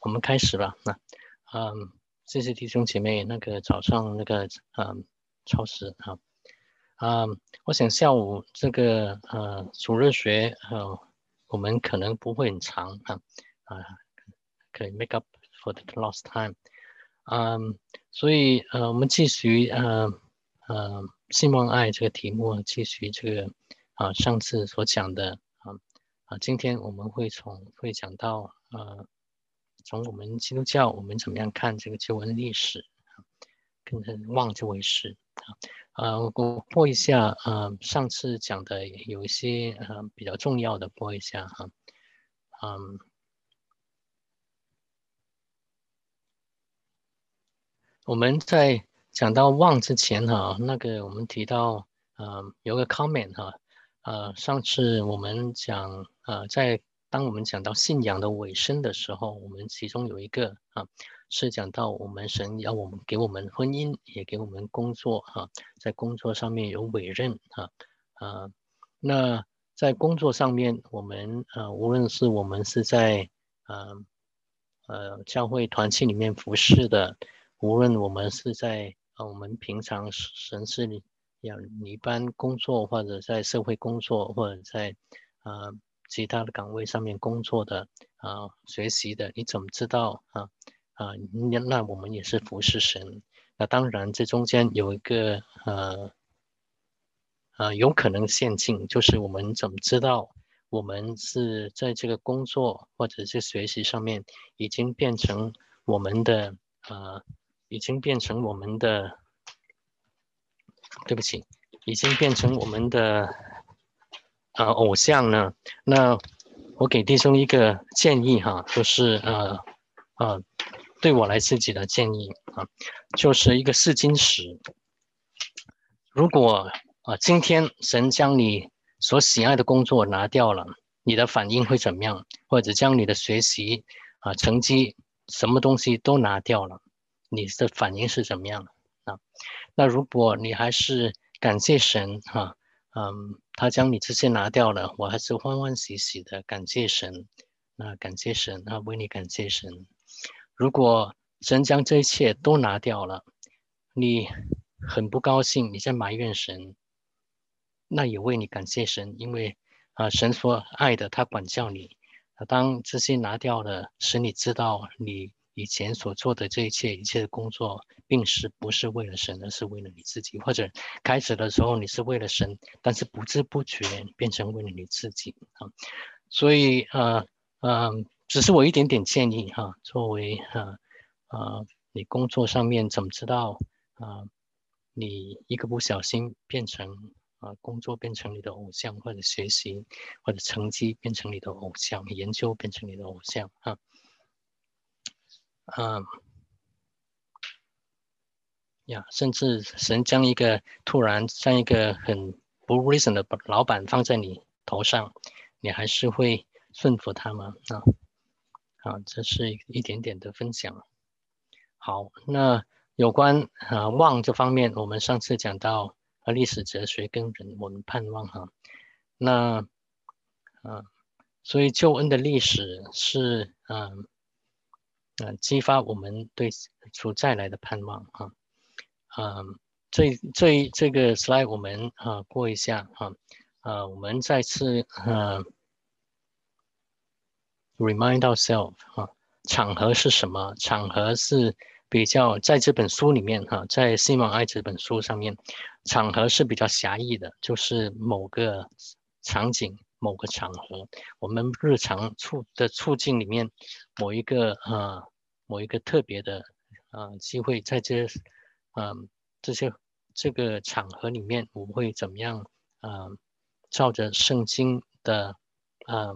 我们开始吧。那，嗯，谢谢弟兄姐妹，那个早上那个，嗯，超时啊，嗯，我想下午这个，呃，主日学，呃，我们可能不会很长啊，啊，可以 make up for the lost time，嗯，所以，呃，我们继续，呃，呃，希望爱这个题目，继续这个，啊，上次所讲的，啊，啊，今天我们会从会讲到，呃。从我们基督教，我们怎么样看这个旧恩历史啊？跟着望这回事啊？呃，我播一下，呃，上次讲的有一些呃比较重要的，播一下哈。嗯，我们在讲到望之前哈，那个我们提到，呃，有个 comment 哈，呃，上次我们讲，呃，在当我们讲到信仰的尾声的时候，我们其中有一个啊，是讲到我们神要我们给我们婚姻，也给我们工作哈，在工作上面有委任哈啊，那在工作上面，我们呃，无论是我们是在呃呃教会团契里面服侍的，无论我们是在呃我们平常神事里样一般工作，或者在社会工作，或者在啊。其他的岗位上面工作的啊，学习的，你怎么知道啊？啊，那我们也是服侍神。那当然，这中间有一个呃呃，有可能陷阱，就是我们怎么知道我们是在这个工作或者是学习上面已经变成我们的呃，已经变成我们的，对不起，已经变成我们的。呃，偶像呢？那我给弟兄一个建议哈，就是呃呃，对我来自己的建议啊，就是一个试金石。如果啊，今天神将你所喜爱的工作拿掉了，你的反应会怎么样？或者将你的学习啊成绩什么东西都拿掉了，你的反应是怎么样啊？那如果你还是感谢神哈？嗯，他将你这些拿掉了，我还是欢欢喜喜的感谢神。那感谢神，那为你感谢神。如果神将这一切都拿掉了，你很不高兴，你在埋怨神，那也为你感谢神，因为啊，神所爱的他管教你。当这些拿掉了，使你知道你。以前所做的这一切一切的工作，并是不是为了神，而是为了你自己。或者开始的时候你是为了神，但是不知不觉变成为了你自己啊。所以呃呃，只是我一点点建议哈。作为呃呃，你工作上面怎么知道啊？你一个不小心变成啊，工作变成你的偶像，或者学习或者成绩变成你的偶像，研究变成你的偶像啊。嗯，呀，甚至神将一个突然像一个很不 reason 的老板放在你头上，你还是会顺服他吗？啊，啊，这是一点点的分享。好，那有关啊望这方面，我们上次讲到啊历史哲学跟人我们盼望哈，那啊，所以救恩的历史是嗯。呃，激发我们对主再来的盼望啊，嗯，这这这个 slide 我们啊过一下哈，呃，我们再次呃 remind ourselves 哈，场合是什么？场合是比较在这本书里面哈，在西蒙爱这本书上面，场合是比较狭义的，就是某个场景。某个场合，我们日常处的处境里面，某一个啊，某一个特别的啊机会，在这嗯这些这个场合里面，我们会怎么样啊？照着圣经的嗯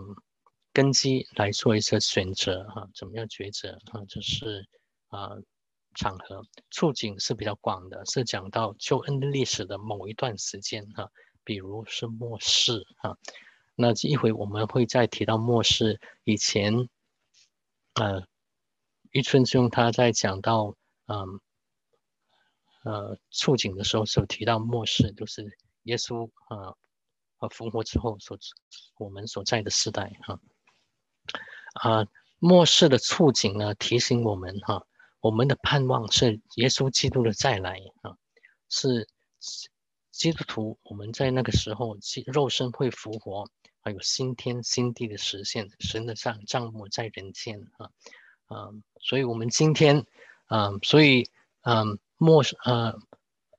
根基来做一些选择哈？怎么样抉择啊？就是啊场合处境是比较广的，是讲到救恩历史的某一段时间哈，比如是末世哈。那一会我们会再提到末世以前，呃，一春兄他在讲到嗯呃触景的时候，所提到末世，就是耶稣啊啊复活之后所我们所在的时代哈。啊末世的处境呢，提醒我们哈，我们的盼望是耶稣基督的再来啊，是基督徒我们在那个时候肉身会复活，还有新天新地的实现，神的账账目在人间啊，嗯，所以我们今天，嗯，所以嗯，末呃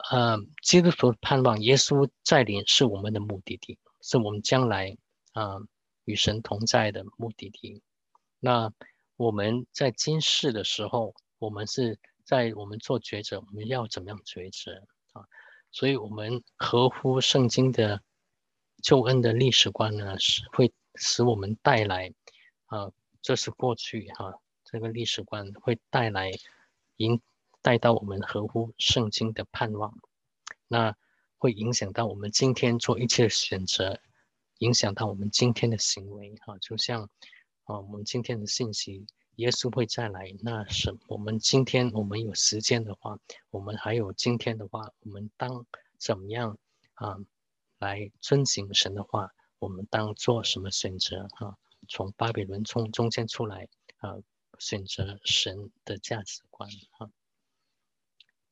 呃，基督徒盼望耶稣再临是我们的目的地，是我们将来啊与神同在的目的地。那我们在今世的时候，我们是在我们做抉择，我们要怎么样抉择啊？所以，我们合乎圣经的救恩的历史观呢，是会使我们带来啊，这是过去哈，这个历史观会带来引带到我们合乎圣经的盼望，那会影响到我们今天做一切选择，影响到我们今天的行为哈，就像。啊，我们今天的信息，耶稣会再来。那是我们今天我们有时间的话，我们还有今天的话，我们当怎么样啊来遵行神的话？我们当做什么选择啊？从巴比伦从中间出来啊，选择神的价值观啊。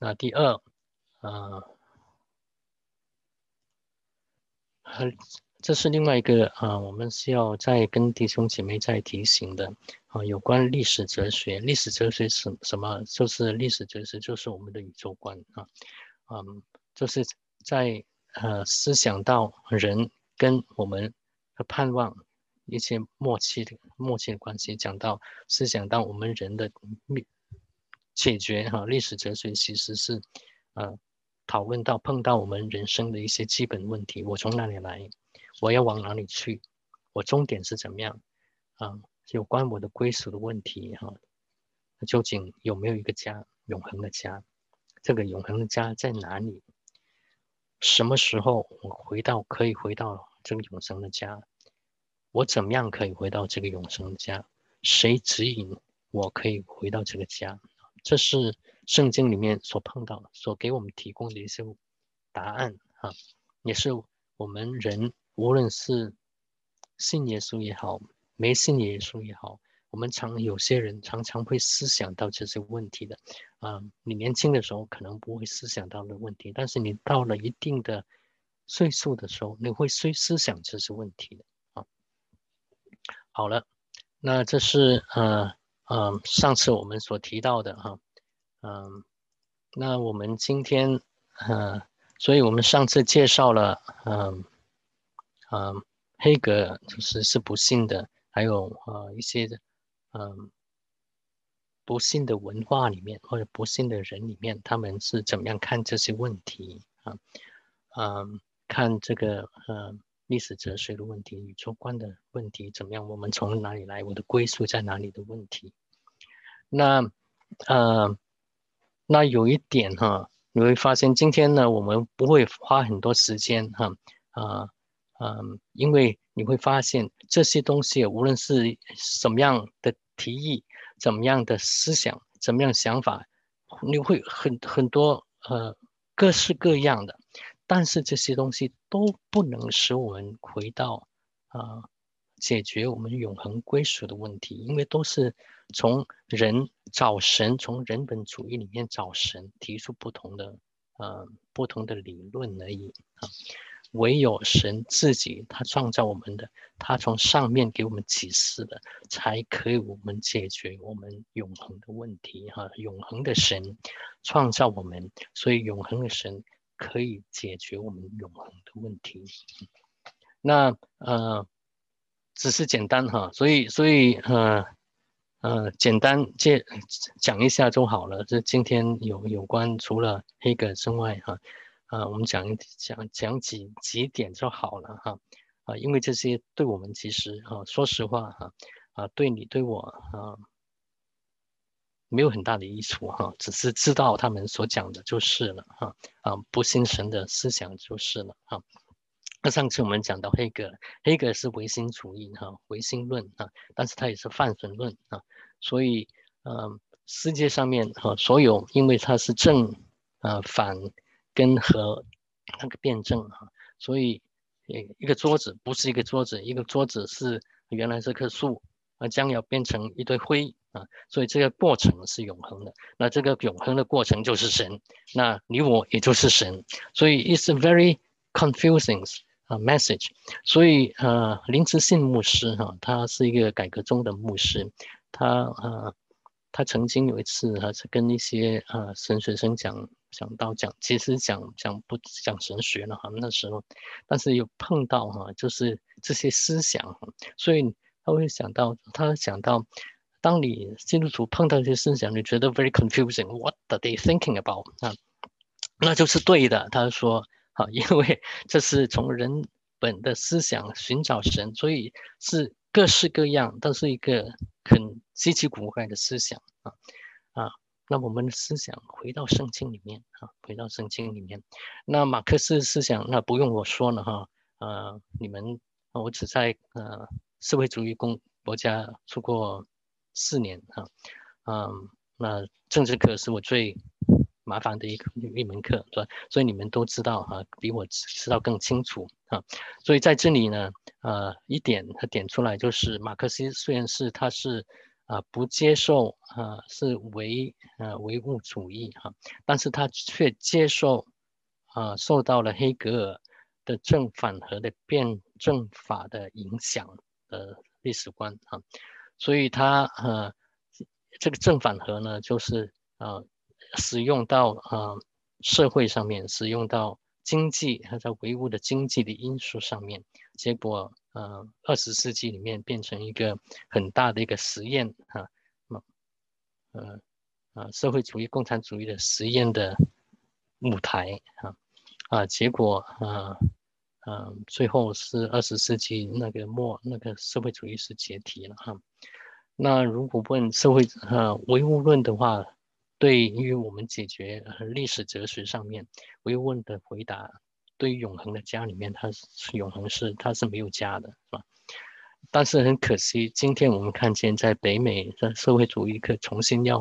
那第二啊，很。这是另外一个啊，我们需要再跟弟兄姐妹再提醒的啊，有关历史哲学。历史哲学是什么？就是历史哲学就是我们的宇宙观啊，嗯，就是在呃思想到人跟我们的盼望一些默契的默契的关系，讲到思想到我们人的解决哈，历史哲学其实是呃讨论到碰到我们人生的一些基本问题，我从哪里来？我要往哪里去？我终点是怎么样？啊，有关我的归属的问题哈，究竟有没有一个家，永恒的家？这个永恒的家在哪里？什么时候我回到可以回到这个永生的家？我怎么样可以回到这个永生的家？谁指引我可以回到这个家？这是圣经里面所碰到的、所给我们提供的一些答案啊，也是我们人。无论是信耶稣也好，没信耶稣也好，我们常有些人常常会思想到这些问题的。啊，你年轻的时候可能不会思想到的问题，但是你到了一定的岁数的时候，你会思思想这些问题的。啊，好了，那这是呃呃上次我们所提到的哈，嗯，那我们今天呃，所以我们上次介绍了嗯。嗯，黑格就是是不幸的，还有呃一些的嗯不幸的文化里面或者不幸的人里面，他们是怎么样看这些问题啊？嗯，看这个呃历史哲学的问题、宇宙观的问题怎么样？我们从哪里来？我的归宿在哪里的问题？那呃那有一点哈，你会发现今天呢，我们不会花很多时间哈啊。嗯，因为你会发现这些东西，无论是什么样的提议、怎么样的思想、怎么样想法，你会很很多呃各式各样的，但是这些东西都不能使我们回到啊解决我们永恒归属的问题，因为都是从人找神，从人本主义里面找神，提出不同的呃不同的理论而已啊。唯有神自己，他创造我们的，他从上面给我们启示的，才可以我们解决我们永恒的问题。哈，永恒的神创造我们，所以永恒的神可以解决我们永恒的问题。那呃，只是简单哈，所以所以呃呃，简单介讲一下就好了。这今天有有关除了黑格之外哈。啊，我们讲一讲讲几几点就好了哈，啊，因为这些对我们其实啊，说实话哈，啊，对你对我啊，没有很大的益处哈，只是知道他们所讲的就是了哈，啊，不信神的思想就是了哈。那上次我们讲到黑格，黑格是唯心主义哈，唯心论啊，但是他也是泛神论啊，所以嗯，世界上面哈，所有因为他是正啊反。跟和那个辩证哈，所以一个桌子不是一个桌子，一个桌子是原来是棵树啊将要变成一堆灰啊，所以这个过程是永恒的。那这个永恒的过程就是神，那你我也就是神，所以 it's very confusing 啊 message。所以呃林慈信牧师哈，他是一个改革中的牧师，他呃他曾经有一次还是跟一些呃神学生讲。讲到讲，其实讲讲不讲神学了哈，那时候，但是有碰到哈，就是这些思想，所以他会想到，他想到，当你基督徒碰到这些思想，你觉得 very confusing，what are they thinking about 啊？那就是对的，他说，好，因为这是从人本的思想寻找神，所以是各式各样，都是一个很稀奇古怪的思想啊啊。那我们的思想回到圣经里面啊，回到圣经里面。那马克思思想，那不用我说了哈，呃，你们我只在呃社会主义公国家出过四年哈，嗯，那政治课是我最麻烦的一个一门课，是吧？所以你们都知道哈，比我知道更清楚啊。所以在这里呢，呃，一点他点出来就是马克思虽然是他是。啊，不接受啊，是唯呃唯物主义哈，但是他却接受啊，受到了黑格尔的正反合的辩证法的影响的历史观啊，所以他呃这个正反合呢，就是呃使用到啊社会上面，使用到经济还在唯物的经济的因素上面，结果。呃，二十世纪里面变成一个很大的一个实验啊，呃呃，社会主义、共产主义的实验的舞台啊啊，结果啊啊，最后是二十世纪那个末，那个社会主义是解体了哈。那如果问社会呃唯物论的话，对于我们解决历史哲学上面唯问的回答。对于永恒的家里面，它是永恒是它是没有家的，是吧？但是很可惜，今天我们看见在北美的社会主义可重新要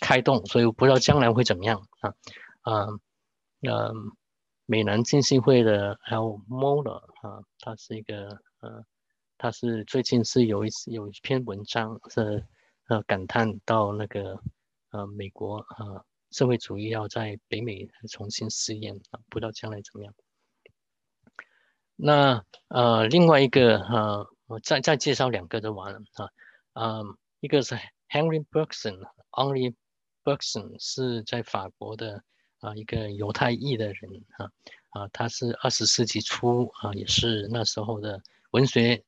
开动，所以我不知道将来会怎么样啊啊呃，美南浸信会的还有 Moller 啊，他是一个呃，他是最近是有一有一篇文章是呃感叹到那个呃美国啊社会主义要在北美重新试验啊，不知道将来怎么样。那呃，另外一个哈，我再再介绍两个就完了啊。嗯，一个是 Henry Bergson，Henry Bergson 是在法国的啊一个犹太裔的人啊啊，他是二十世纪初啊，也是那时候的文学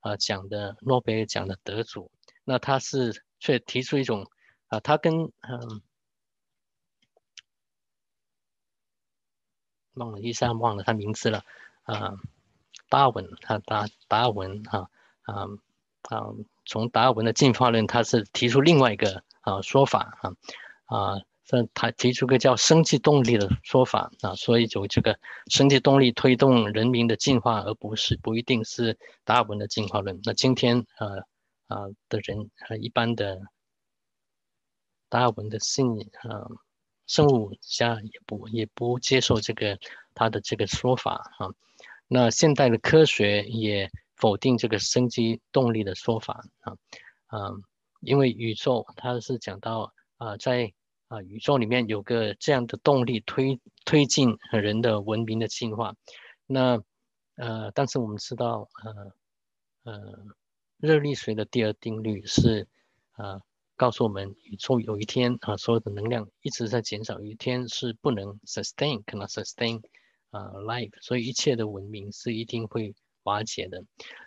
啊奖的诺贝尔奖的得主。那他是却提出一种啊，他跟嗯忘了一下忘了他名字了啊。达尔文，他达达尔文哈啊啊，从达尔文的进化论，他是提出另外一个啊说法啊啊，这他提出个叫生气动力的说法啊，所以就这个生气动力推动人民的进化，而不是不一定是达尔文的进化论。那今天呃啊的人和一般的达尔文的信啊生物家也不也不接受这个他的这个说法啊。那现代的科学也否定这个生机动力的说法啊，嗯，因为宇宙它是讲到啊，在啊宇宙里面有个这样的动力推推进人的文明的进化，那呃，但是我们知道呃呃，热力学的第二定律是啊，告诉我们宇宙有一天啊，所有的能量一直在减少，有一天是不能 sustain，可能 sustain。啊，life，所以一切的文明是一定会瓦解的，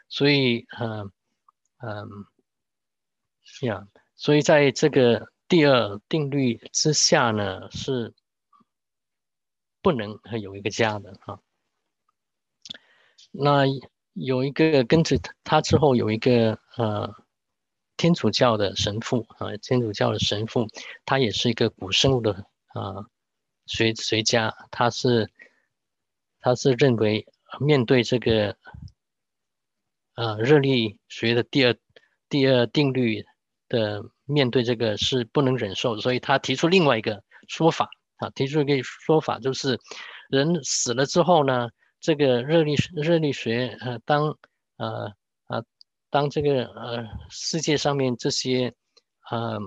所以，嗯，嗯，呀，所以在这个第二定律之下呢，是不能有一个家的啊。那有一个跟着他之后有一个呃天主教的神父啊，天主教的神父，他也是一个古生物的啊学学家，他是。他是认为面对这个，呃，热力学的第二第二定律的面对这个是不能忍受，所以他提出另外一个说法啊，提出一个说法就是，人死了之后呢，这个热力热力学呃当呃啊当这个呃世界上面这些，嗯，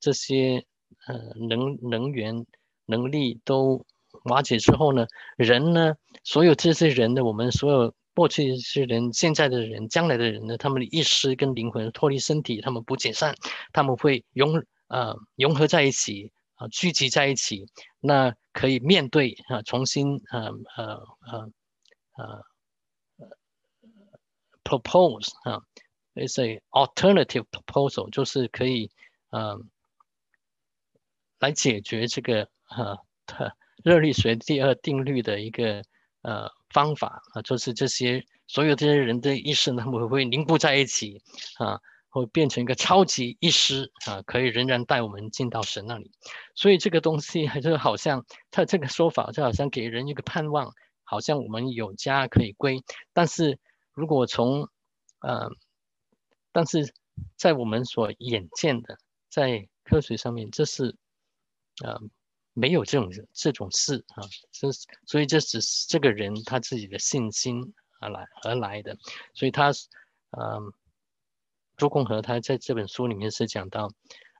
这些呃能能源能力都瓦解之后呢，人呢，所有这些人的，我们所有过去一些人、现在的人、将来的人呢，他们的意识跟灵魂脱离身体，他们不解散，他们会融呃融合在一起啊，聚集在一起，那可以面对啊，重新呃呃呃呃。Propose 啊，it's a alternative proposal，就是可以嗯来解决这个呃热力学第二定律的一个呃方法啊，就是这些所有这些人的意识呢，他们会凝固在一起啊，会变成一个超级意识啊，可以仍然带我们进到神那里。所以这个东西还是好像他这个说法就好像给人一个盼望，好像我们有家可以归，但是。如果从，呃，但是在我们所眼见的，在科学上面，这是，呃，没有这种这种事啊，这所以这只是这个人他自己的信心而来而来的，所以他，嗯，周共和他在这本书里面是讲到，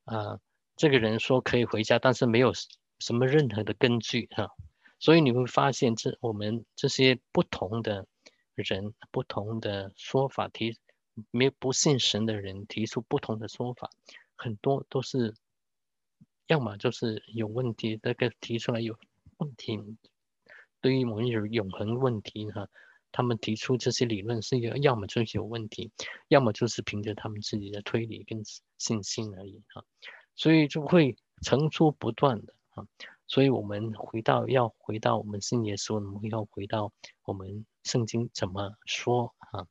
啊，这个人说可以回家，但是没有什么任何的根据哈，所以你会发现这我们这些不同的。人不同的说法提，没不信神的人提出不同的说法，很多都是，要么就是有问题，这个提出来有问题。对于我们有永恒问题哈，他们提出这些理论是要要么就是有问题，要么就是凭着他们自己的推理跟信心而已哈，所以就会层出不穷的啊。所以我们回到要回到我们信耶稣，我们要回到我们。圣经怎么说啊？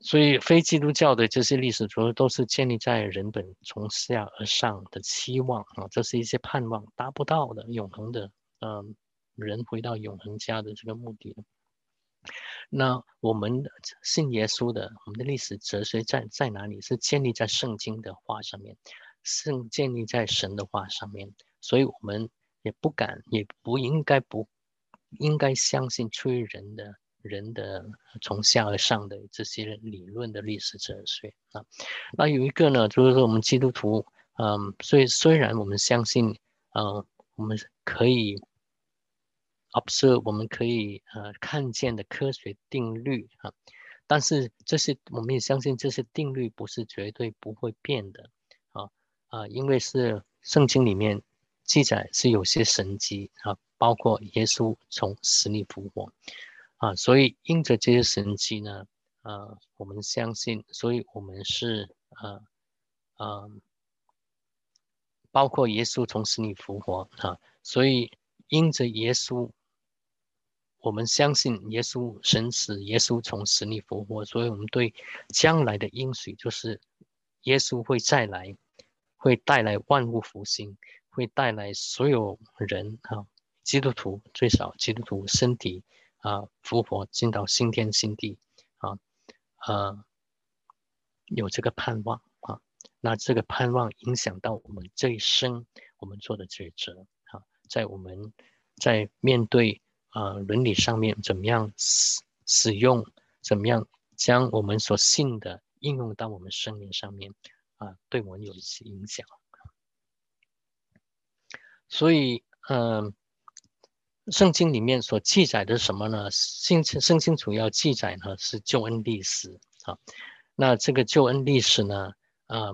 所以非基督教的这些历史，主要都是建立在人本从下而上的期望啊，这是一些盼望达不到的永恒的，嗯，人回到永恒家的这个目的。那我们信耶稣的，我们的历史哲学在在哪里？是建立在圣经的话上面，圣建立在神的话上面，所以我们也不敢，也不应该不。应该相信出于人的人的从下而上的这些理论的历史哲学啊。那有一个呢，就是说我们基督徒，嗯，所以虽然我们相信，嗯，我们可以 observe，我们可以呃看见的科学定律啊，但是这些我们也相信这些定律不是绝对不会变的啊啊，因为是圣经里面记载是有些神迹啊。包括耶稣从死里复活，啊，所以因着这些神迹呢，呃，我们相信，所以我们是呃，呃，包括耶稣从死里复活啊，所以因着耶稣，我们相信耶稣神死，耶稣从死里复活，所以我们对将来的应许就是耶稣会再来，会带来万物复兴，会带来所有人啊。基督徒最少，基督徒身体啊复活进到新天新地啊，呃，有这个盼望啊，那这个盼望影响到我们这一生我们做的抉择啊，在我们在面对啊伦理上面怎么样使使用，怎么样将我们所信的应用到我们生命上面啊，对我们有一些影响，所以嗯。圣经里面所记载的什么呢？圣圣经主要记载呢是救恩历史啊。那这个救恩历史呢，啊，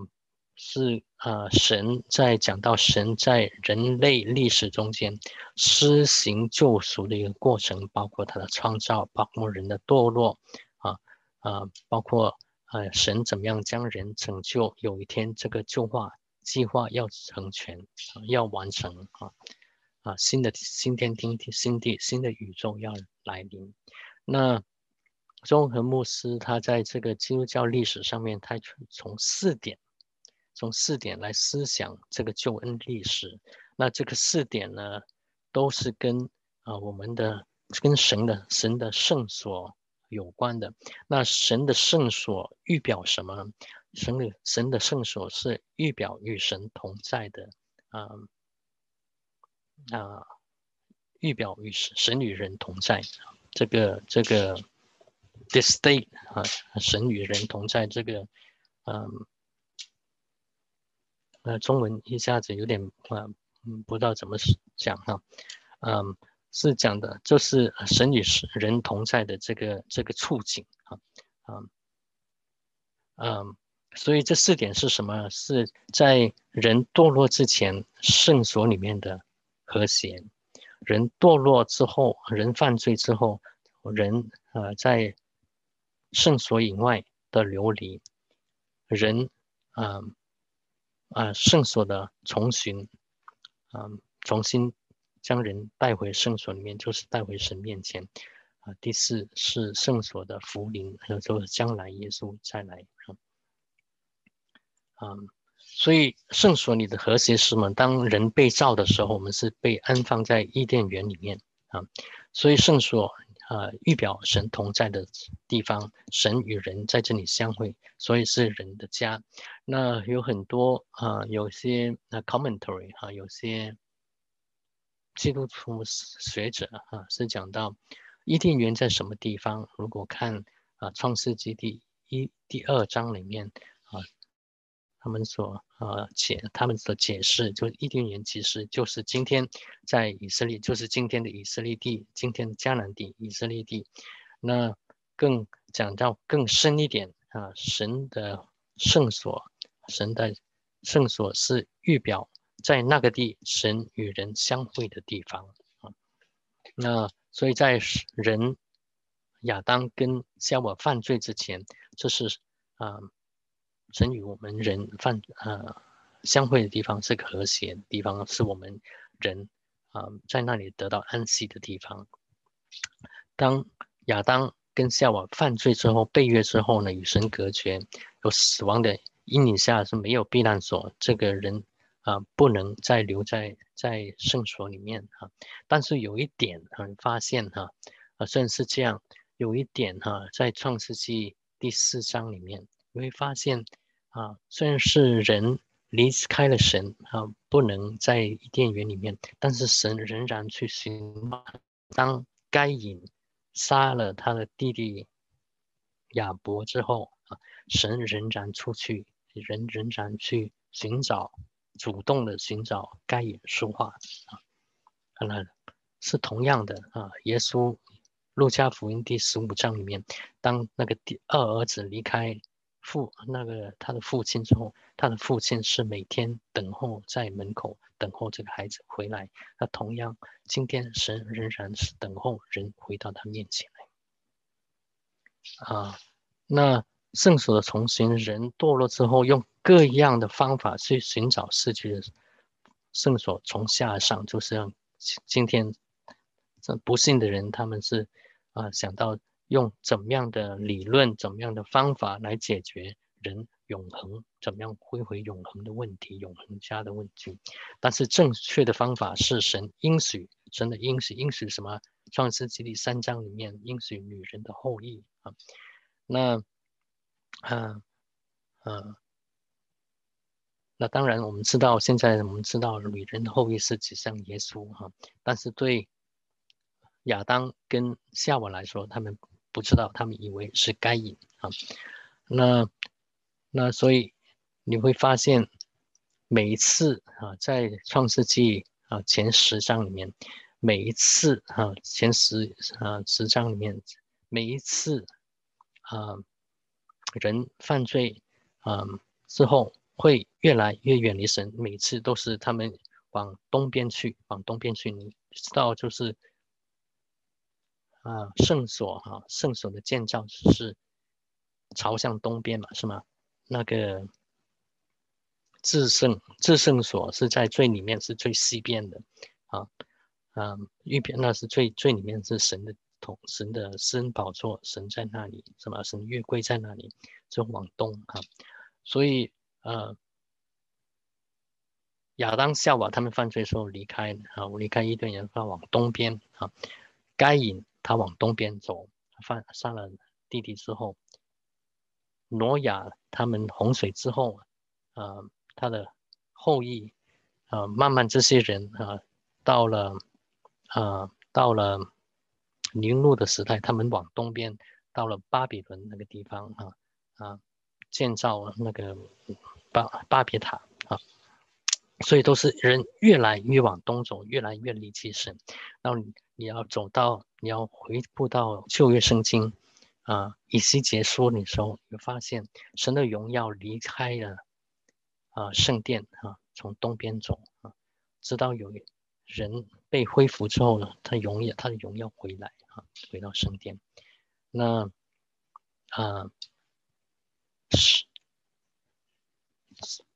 是啊，神在讲到神在人类历史中间施行救赎的一个过程，包括他的创造，包括人的堕落啊啊，包括呃神怎么样将人拯救，有一天这个救化计划要成全，要完成啊。啊，新的新天地、新地、新的宇宙要来临。那综合牧师他在这个基督教历史上面，他从四点，从四点来思想这个救恩历史。那这个四点呢，都是跟啊我们的跟神的神的圣所有关的。那神的圣所预表什么？神的神的圣所是预表与神同在的啊。啊，预表与神与人同在，这个这个 this state 啊，神与人同在这个，嗯，呃，中文一下子有点啊，嗯，不知道怎么讲哈，嗯，是讲的就是神与人同在的这个这个处境啊，嗯，嗯，所以这四点是什么？是在人堕落之前圣所里面的和谐，人堕落之后，人犯罪之后，人呃在。圣所以外的流离，人，啊，啊，圣所的重寻，啊，重新将人带回圣所里面，就是带回神面前，啊，第四是圣所的福临，有时候将来耶稣再来，啊，所以圣所里的和谐是什么？当人被造的时候，我们是被安放在伊甸园里面，啊，所以圣所。呃，预表神同在的地方，神与人在这里相会，所以是人的家。那有很多啊，有些那 commentary 哈，有些基督徒学者啊，是讲到伊甸园在什么地方？如果看啊创世纪第一第二章里面。他们所呃解，他们所解释，就伊甸园其实就是今天在以色列，就是今天的以色列地，今天的迦南地，以色列地。那更讲到更深一点啊，神的圣所，神的圣所是预表在那个地，神与人相会的地方啊。那所以在人亚当跟夏娃犯罪之前，这是啊。神与我们人犯呃相会的地方是和谐的地方，是我们人啊在那里得到安息的地方。当亚当跟夏娃犯罪之后，被约之后呢，与神隔绝，有死亡的阴影下是没有避难所，这个人啊不能再留在在圣所里面哈。但是有一点啊，发现哈啊，虽然是这样，有一点哈，在创世纪第四章里面，你会发现。啊，虽然是人离开了神啊，不能在伊甸园里面，但是神仍然去寻。当该隐杀了他的弟弟亚伯之后啊，神仍然出去，人仍然去寻找，主动的寻找该隐说话啊。看来是同样的啊。耶稣路加福音第十五章里面，当那个第二儿子离开。父那个他的父亲之后，他的父亲是每天等候在门口等候这个孩子回来。那同样，今天神仍然是等候人回到他面前来。啊，那圣所的重新人堕落之后，用各样的方法去寻找失去的圣所，从下而上，就是让今天这不幸的人，他们是啊想到。用怎么样的理论、怎么样的方法来解决人永恒、怎么样恢回永恒的问题、永恒家的问题？但是正确的方法是神应许，神的应许，应许什么？创世纪第三章里面应许女人的后裔啊。那，啊，啊，那当然我们知道，现在我们知道女人的后裔是指向耶稣哈。但是对亚当跟夏娃来说，他们。不知道，他们以为是该隐啊。那那所以你会发现，每一次啊，在创世纪啊前十章里面，每一次啊前十啊十章里面，每一次啊人犯罪啊之后，会越来越远离神。每次都是他们往东边去，往东边去。你知道，就是。啊，圣所哈，圣所的建造是朝向东边嘛，是吗？那个至圣至圣所是在最里面，是最西边的啊啊，预边那是最最里面是神的同神的私人宝座，神在那里，什么神月桂在那里，就往东哈。所以呃，亚当夏娃他们犯罪时候离开啊，我离开伊甸园，他往东边啊，该隐。他往东边走，犯杀了弟弟之后，挪亚他们洪水之后，呃，他的后裔，呃，慢慢这些人啊，到了，呃，到了尼禄的时代，他们往东边到了巴比伦那个地方啊啊，建造那个巴巴别塔啊，所以都是人越来越往东走，越来越离弃神。然后你要走到，你要回顾到旧约圣经啊，以西结书的时候，你会发现神的荣耀离开了啊圣殿啊，从东边走啊，直到有人被恢复之后呢，他荣耀他的荣耀回来啊，回到圣殿。那啊，是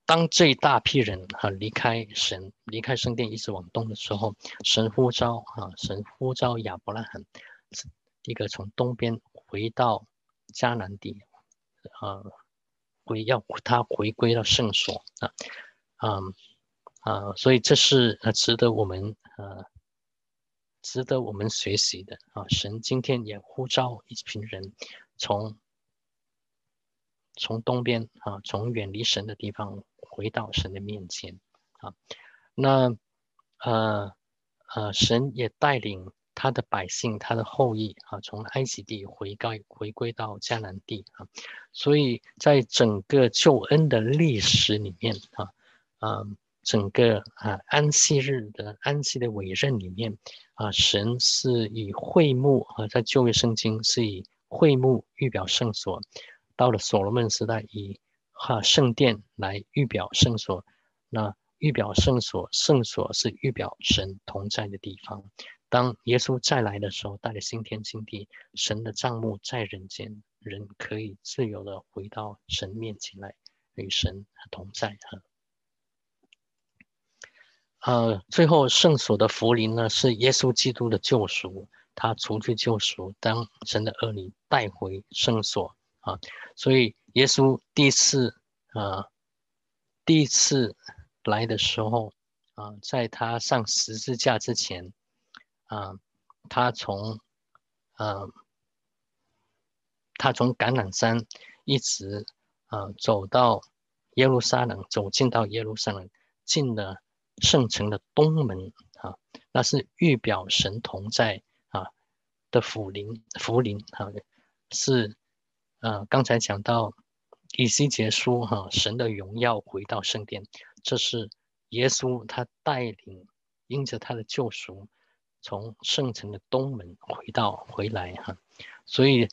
当这一大批人哈离开神，离开圣殿，一直往东的时候，神呼召哈，神呼召亚伯拉罕，一个从东边回到迦南地，啊，回要他回归到圣所啊，啊啊，所以这是呃值得我们呃。值得我们学习的啊！神今天也呼召一群人，从从东边啊，从远离神的地方回到神的面前啊。那呃呃，神也带领他的百姓、他的后裔啊，从埃及地回归回归到迦南地啊。所以在整个救恩的历史里面啊，嗯。整个啊安息日的安息的委任里面啊，神是以会幕啊，在旧约圣经是以会幕预表圣所，到了所罗门时代以哈圣殿来预表圣所。那预表圣所，圣所是预表神同在的地方。当耶稣再来的时候，带着新天新地，神的帐幕在人间，人可以自由的回到神面前来与神同在哈。呃，最后圣所的福临呢，是耶稣基督的救赎，他除去救赎，当神的儿女带回圣所啊。所以耶稣第一次啊，第一次来的时候啊，在他上十字架之前啊，他从啊，他从橄榄山一直啊走到耶路撒冷，走进到耶路撒冷，进了。圣城的东门啊，那是预表神同在啊的福临福临啊，是呃刚才讲到以西结书哈，神的荣耀回到圣殿，这是耶稣他带领因着他的救赎，从圣城的东门回到回来哈，所以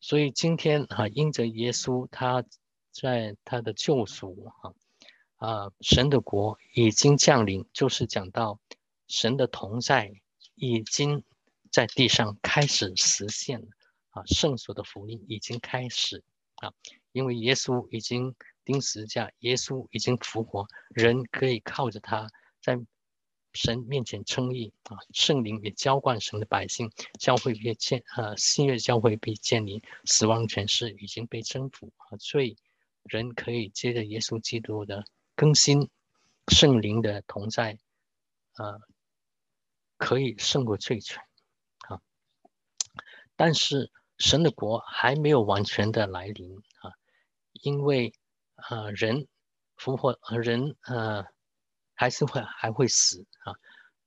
所以今天哈因着耶稣他在他的救赎哈。啊，神的国已经降临，就是讲到神的同在已经在地上开始实现了啊，圣所的福音已经开始啊，因为耶稣已经钉十字架，耶稣已经复活，人可以靠着他在神面前称义啊，圣灵也浇灌神的百姓，教会被建啊，新约教会被建立，死亡权势已经被征服啊，所以人可以接着耶稣基督的。更新圣灵的同在，呃，可以胜过罪权，啊，但是神的国还没有完全的来临啊，因为呃人复活，人呃还是会还会死啊，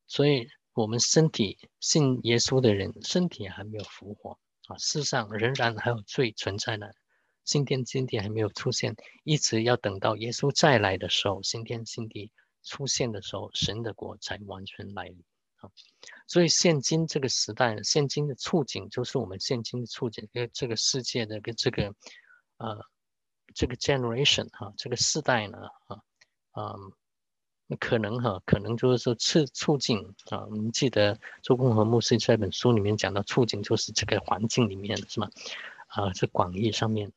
所以我们身体信耶稣的人身体还没有复活啊，世上仍然还有罪存在呢。新天新地还没有出现，一直要等到耶稣再来的时候，新天新地出现的时候，神的国才完全来临啊！所以现今这个时代，现今的处境就是我们现今的处境，跟这个世界的跟这个呃这个 generation 哈，这个世代呢啊啊，可能哈，可能就是说促促进啊，我们记得周公和牧师这本书里面讲到处境，就是这个环境里面是吗？啊，这广义上面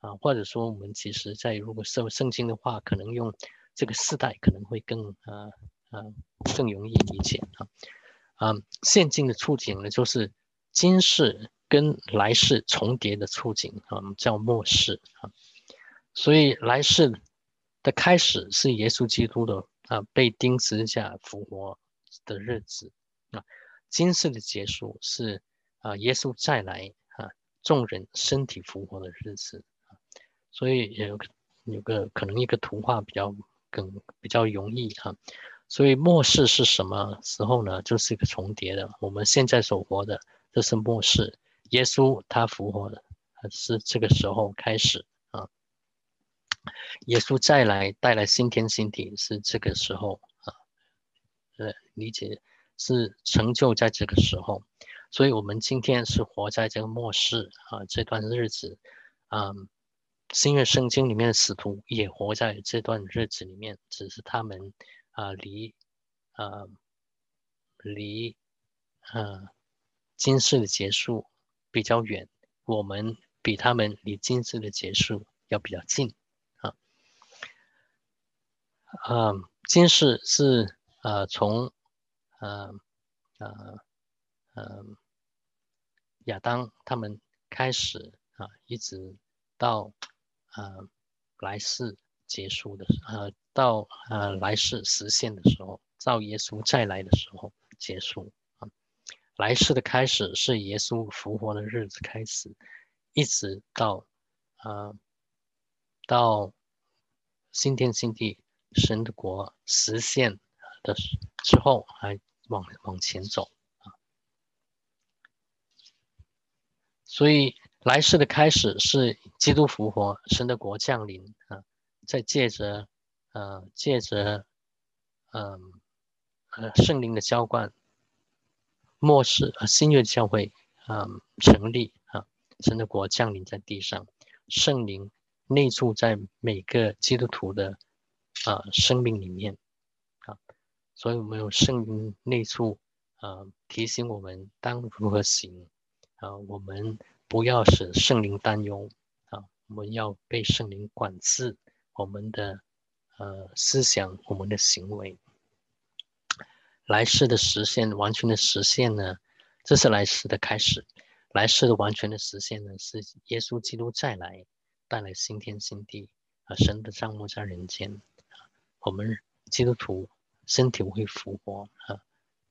啊，或者说我们其实在如果受圣经的话，可能用这个世代可能会更啊啊更容易理解啊啊，现今的处境呢，就是今世跟来世重叠的处境啊，我们叫末世啊，所以来世的开始是耶稣基督的啊被钉十字架复活的日子啊，今世的结束是啊耶稣再来啊。众人身体复活的日子啊，所以有有个可能一个图画比较更比较容易哈，所以末世是什么时候呢？就是一个重叠的。我们现在所活的这是末世，耶稣他复活的是这个时候开始。耶稣再来带来新天新地是这个时候啊，呃，理解是成就在这个时候，所以我们今天是活在这个末世啊这段日子啊。新约圣经里面的使徒也活在这段日子里面，只是他们啊离啊离啊今世的结束比较远，我们比他们离今世的结束要比较近。啊，今世是啊从啊啊啊亚当他们开始啊，一直到。呃，来世结束的，呃，到呃来世实现的时候，到耶稣再来的时候结束啊。来世的开始是耶稣复活的日子开始，一直到呃到新天新地神的国实现的之后，还往往前走啊。所以。来世的开始是基督复活，神的国降临啊！在借着，呃，借着，嗯，呃，圣灵的浇灌，末世，新约教会啊成立啊，神的国降临在地上，圣灵内住在每个基督徒的啊生命里面啊，所以我们有圣灵内住啊，提醒我们当如何行啊，我们。不要使圣灵担忧啊！我们要被圣灵管制我们的呃思想，我们的行为。来世的实现，完全的实现呢？这是来世的开始。来世的完全的实现呢，是耶稣基督再来，带来新天新地啊！神的账目在人间！我们基督徒身体会复活啊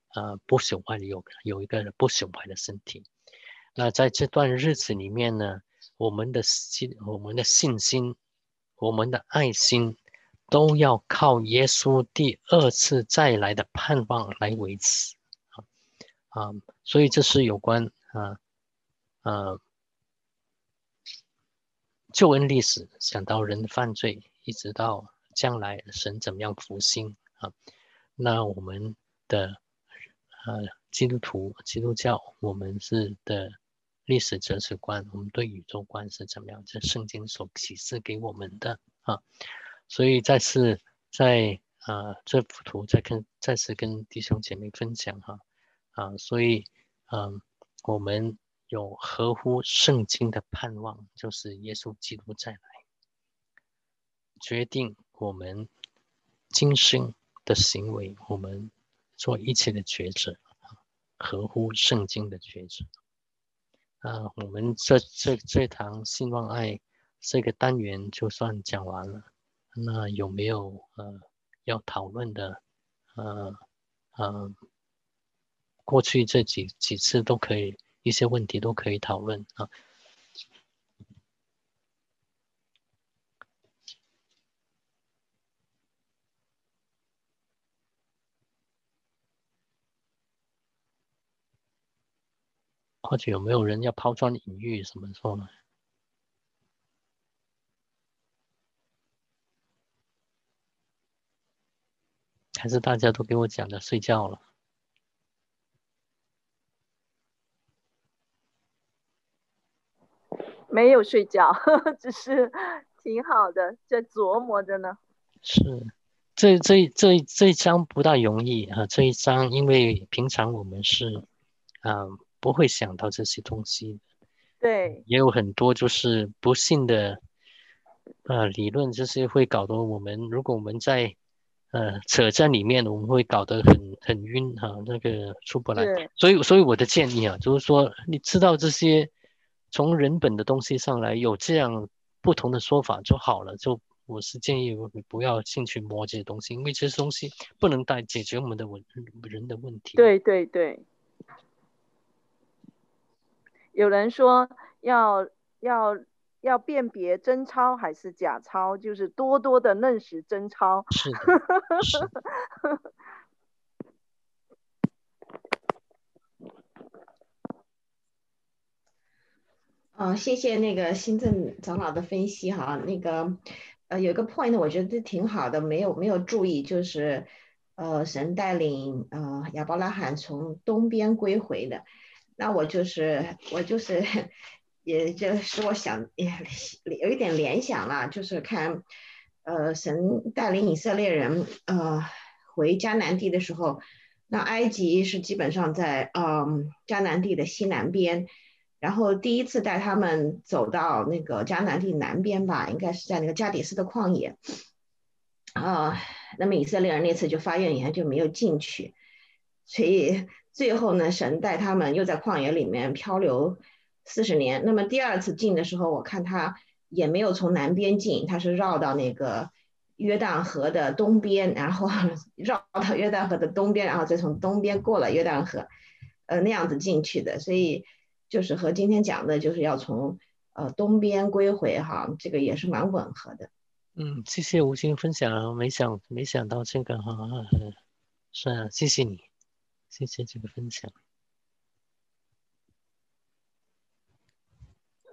啊！不朽坏的有有一个不朽坏的身体。那在这段日子里面呢，我们的信、我们的信心、我们的爱心，都要靠耶稣第二次再来的盼望来维持啊啊！所以这是有关啊啊救恩历史，想到人犯罪，一直到将来神怎么样复兴啊？那我们的呃基督徒、基督教，我们是的。历史哲学观，我们对宇宙观是怎么样？这圣经所启示给我们的啊，所以再次在啊这幅图再跟再次跟弟兄姐妹分享哈啊，所以嗯，我们有合乎圣经的盼望，就是耶稣基督再来，决定我们今生的行为，我们做一切的抉择合乎圣经的抉择。啊，我们这这这堂信望爱这个单元就算讲完了。那有没有呃要讨论的？呃呃，过去这几几次都可以，一些问题都可以讨论啊。或者有没有人要抛砖引玉？什么说呢？还是大家都给我讲的睡觉了？没有睡觉，只是挺好的，在琢磨着呢。是，这这这这一章不大容易啊！这一章，因为平常我们是，嗯。不会想到这些东西，对，也有很多就是不幸的，呃，理论这些会搞得我们，如果我们在呃扯在里面，我们会搞得很很晕哈，那个出不来。所以，所以我的建议啊，就是说，你知道这些从人本的东西上来有这样不同的说法就好了。就我是建议你不要进去摸这些东西，因为这些东西不能带解决我们的问人的问题。对对对。有人说要要要辨别真钞还是假钞，就是多多的认识真钞。是的。啊，谢谢那个新政长老的分析哈。那个呃，有个 point 我觉得挺好的，没有没有注意，就是呃，神带领呃亚伯拉罕从东边归回的。那我就是我就是，也就使我想也有一点联想了，就是看呃神带领以色列人呃回迦南地的时候，那埃及是基本上在嗯迦南地的西南边。然后第一次带他们走到那个迦南地南边吧，应该是在那个加底斯的旷野，啊，那么以色列人那次就发怨言，就没有进去，所以最后呢，神带他们又在旷野里面漂流四十年。那么第二次进的时候，我看他也没有从南边进，他是绕到那个约旦河的东边，然后 绕到约旦河的东边，然后再从东边过了约旦河，呃，那样子进去的，所以。就是和今天讲的，就是要从呃东边归回哈，这个也是蛮吻合的。嗯，谢谢吴昕分享，没想没想到这个哈，是啊，谢谢你，谢谢这个分享。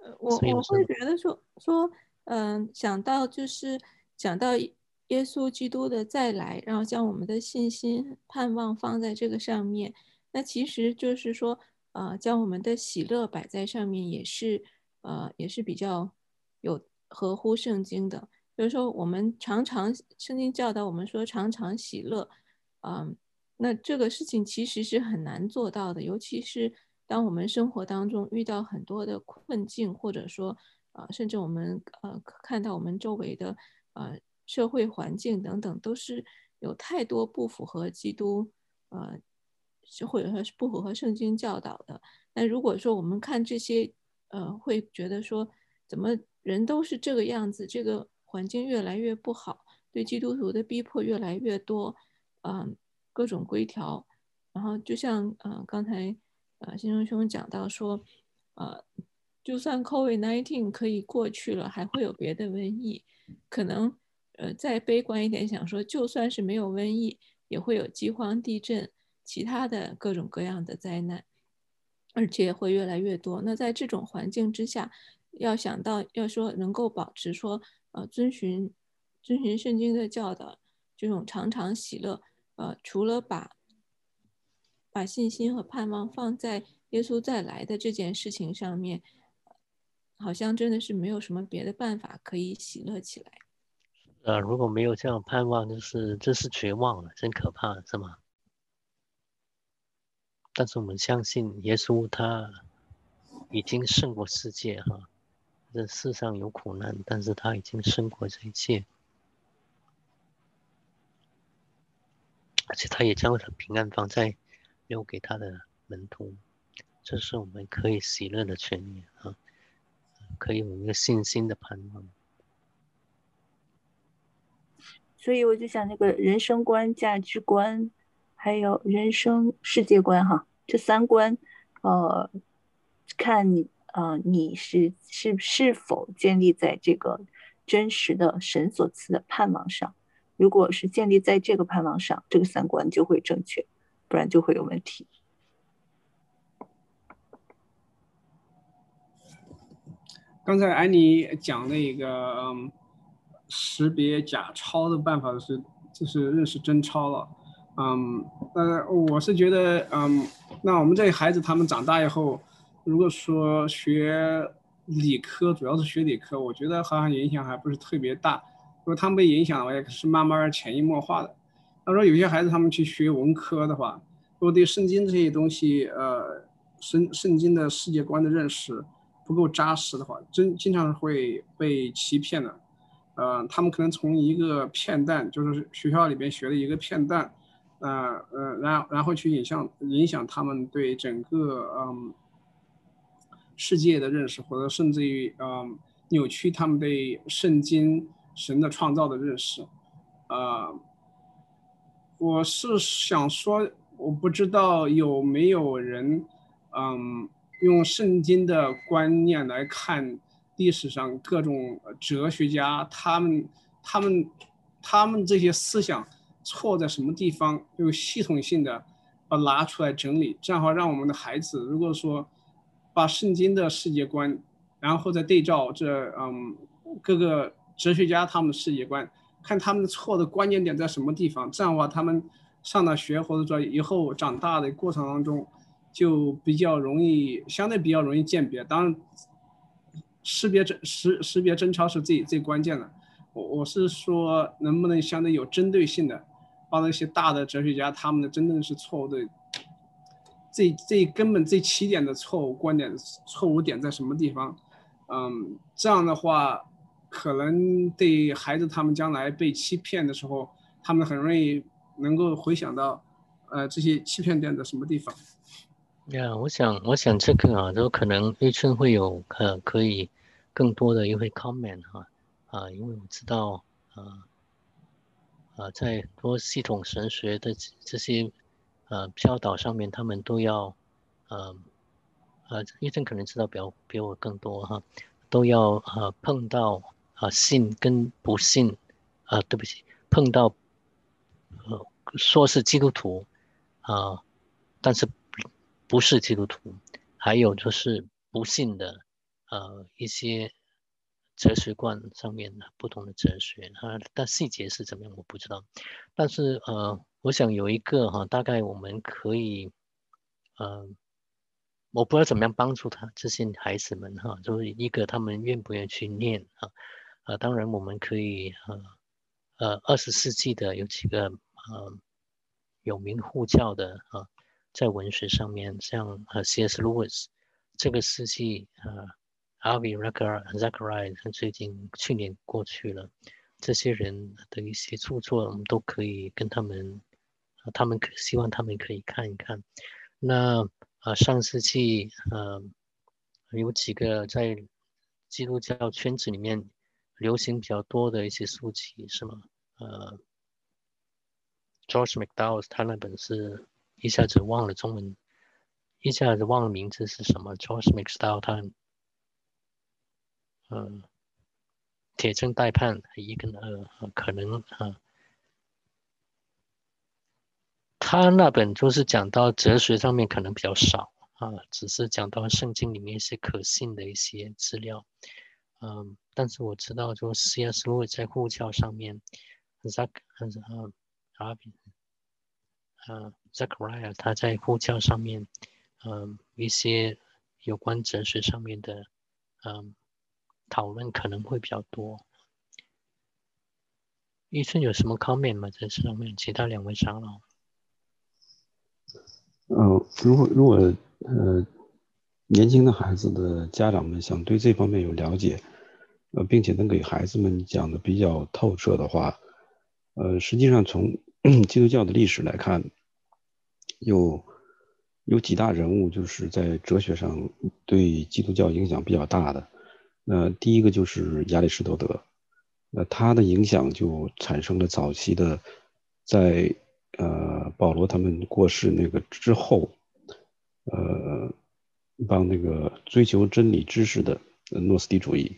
呃，我我会觉得说说，嗯，想到就是讲到耶稣基督的再来，然后将我们的信心盼望放在这个上面，那其实就是说。呃，将我们的喜乐摆在上面，也是，呃，也是比较有合乎圣经的。比如说，我们常常圣经教导我们说常常喜乐，嗯，那这个事情其实是很难做到的，尤其是当我们生活当中遇到很多的困境，或者说，呃，甚至我们呃看到我们周围的呃社会环境等等，都是有太多不符合基督，呃。或者说是不符合圣经教导的。那如果说我们看这些，呃，会觉得说，怎么人都是这个样子，这个环境越来越不好，对基督徒的逼迫越来越多，嗯，各种规条。然后就像呃刚才呃新生兄讲到说，呃，就算 COVID-19 可以过去了，还会有别的瘟疫。可能呃再悲观一点想说，就算是没有瘟疫，也会有饥荒、地震。其他的各种各样的灾难，而且会越来越多。那在这种环境之下，要想到要说能够保持说呃遵循遵循圣经的教导，这种常常喜乐，呃，除了把把信心和盼望放在耶稣再来的这件事情上面，好像真的是没有什么别的办法可以喜乐起来。呃，如果没有这样盼望，就是这是绝望了，真可怕，是吗？但是我们相信耶稣，他已经胜过世界哈。这世上有苦难，但是他已经胜过这一切，而且他也将他平安放在留给他的门徒。这是我们可以喜乐的权利啊，可以有一个信心的盼望。所以我就想，那个人生观、价值观。还有人生世界观哈，这三观，呃，看你呃你是是是否建立在这个真实的神所赐的盼望上。如果是建立在这个盼望上，这个三观就会正确，不然就会有问题。刚才安妮讲那个嗯，识别假钞的办法是，就是认识真钞了。嗯，呃，我是觉得，嗯，那我们这些孩子他们长大以后，如果说学理科，主要是学理科，我觉得好像影响还不是特别大。如果他们被影响，也是慢慢潜移默化的。他说有些孩子他们去学文科的话，如果对圣经这些东西，呃，圣圣经的世界观的认识不够扎实的话，真经常会被欺骗的。呃，他们可能从一个片段，就是学校里边学的一个片段。呃呃，然然后去影响影响他们对整个嗯世界的认识，或者甚至于嗯扭曲他们对圣经神的创造的认识。呃，我是想说，我不知道有没有人嗯用圣经的观念来看历史上各种哲学家，他们他们他们这些思想。错在什么地方？有系统性的把拿出来整理，这样好让我们的孩子，如果说把圣经的世界观，然后再对照这嗯各个哲学家他们的世界观，看他们的错的关键点在什么地方，这样的话他们上了学或者说以后长大的过程当中，就比较容易，相对比较容易鉴别。当然，识别真识识别真钞是最最关键的。我我是说，能不能相对有针对性的，把那些大的哲学家他们的真正是错误的，最最根本最起点的错误观点错误点在什么地方？嗯，这样的话，可能对孩子他们将来被欺骗的时候，他们很容易能够回想到，呃，这些欺骗点在什么地方。呀，我想，我想这个啊，都可能玉春会有呃可以更多的一会 comment 哈。啊，因为我知道，啊，啊，在多系统神学的这些呃教导上面，他们都要，呃，呃，医生可能知道比比我更多哈，都要呃碰到啊信跟不信，啊，对不起，碰到，呃，说是基督徒，啊，但是不是基督徒，还有就是不信的，呃，一些。哲学观上面的不同的哲学，哈，但细节是怎么样我不知道。但是呃，我想有一个哈，大概我们可以，呃，我不知道怎么样帮助他这些孩子们哈，就是一个他们愿不愿意去念啊？呃，当然我们可以呃呃，二十世纪的有几个呃有名护教的啊，在文学上面像呃 C.S. Lewis 这个世纪呃。阿比、拉克尔、扎克莱，最近去年过去了，这些人的一些著作，我们都可以跟他们，他们可希望他们可以看一看。那啊，上世纪呃，有几个在基督教圈子里面流行比较多的一些书籍，是吗？呃，George McDowell 他那本是一下子忘了中文，一下子忘了名字是什么？George McDowell 他。嗯，铁证待判一跟二，可能啊，他那本就是讲到哲学上面可能比较少啊，只是讲到圣经里面一些可信的一些资料。嗯，但是我知道，就 C.S. Lewis 在护教上面，Zack 啊阿比啊 Zachariah 他在护教上面，嗯，一些有关哲学上面的，嗯。讨论可能会比较多。医生有什么 comment 吗？在上面，其他两位长老。呃，如果如果呃年轻的孩子的家长们想对这方面有了解，呃，并且能给孩子们讲的比较透彻的话，呃，实际上从 基督教的历史来看，有有几大人物就是在哲学上对基督教影响比较大的。那第一个就是亚里士多德，那他的影响就产生了早期的，在呃保罗他们过世那个之后，呃，帮那个追求真理知识的诺斯底主义。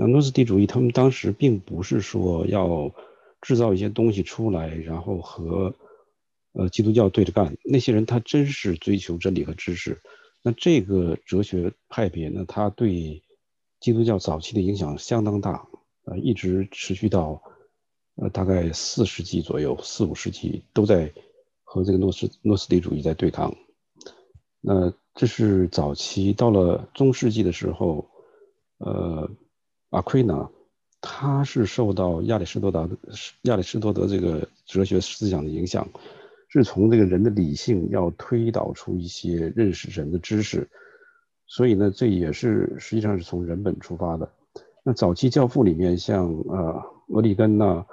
那诺斯底主义他们当时并不是说要制造一些东西出来，然后和呃基督教对着干。那些人他真是追求真理和知识。那这个哲学派别呢，他对基督教早期的影响相当大，呃，一直持续到，呃，大概四世纪左右，四五世纪都在和这个诺斯诺斯底主义在对抗。那这是早期，到了中世纪的时候，呃，阿奎那，他是受到亚里士多德亚里士多德这个哲学思想的影响，是从这个人的理性要推导出一些认识人的知识。所以呢，这也是实际上是从人本出发的。那早期教父里面，像呃俄里根呐，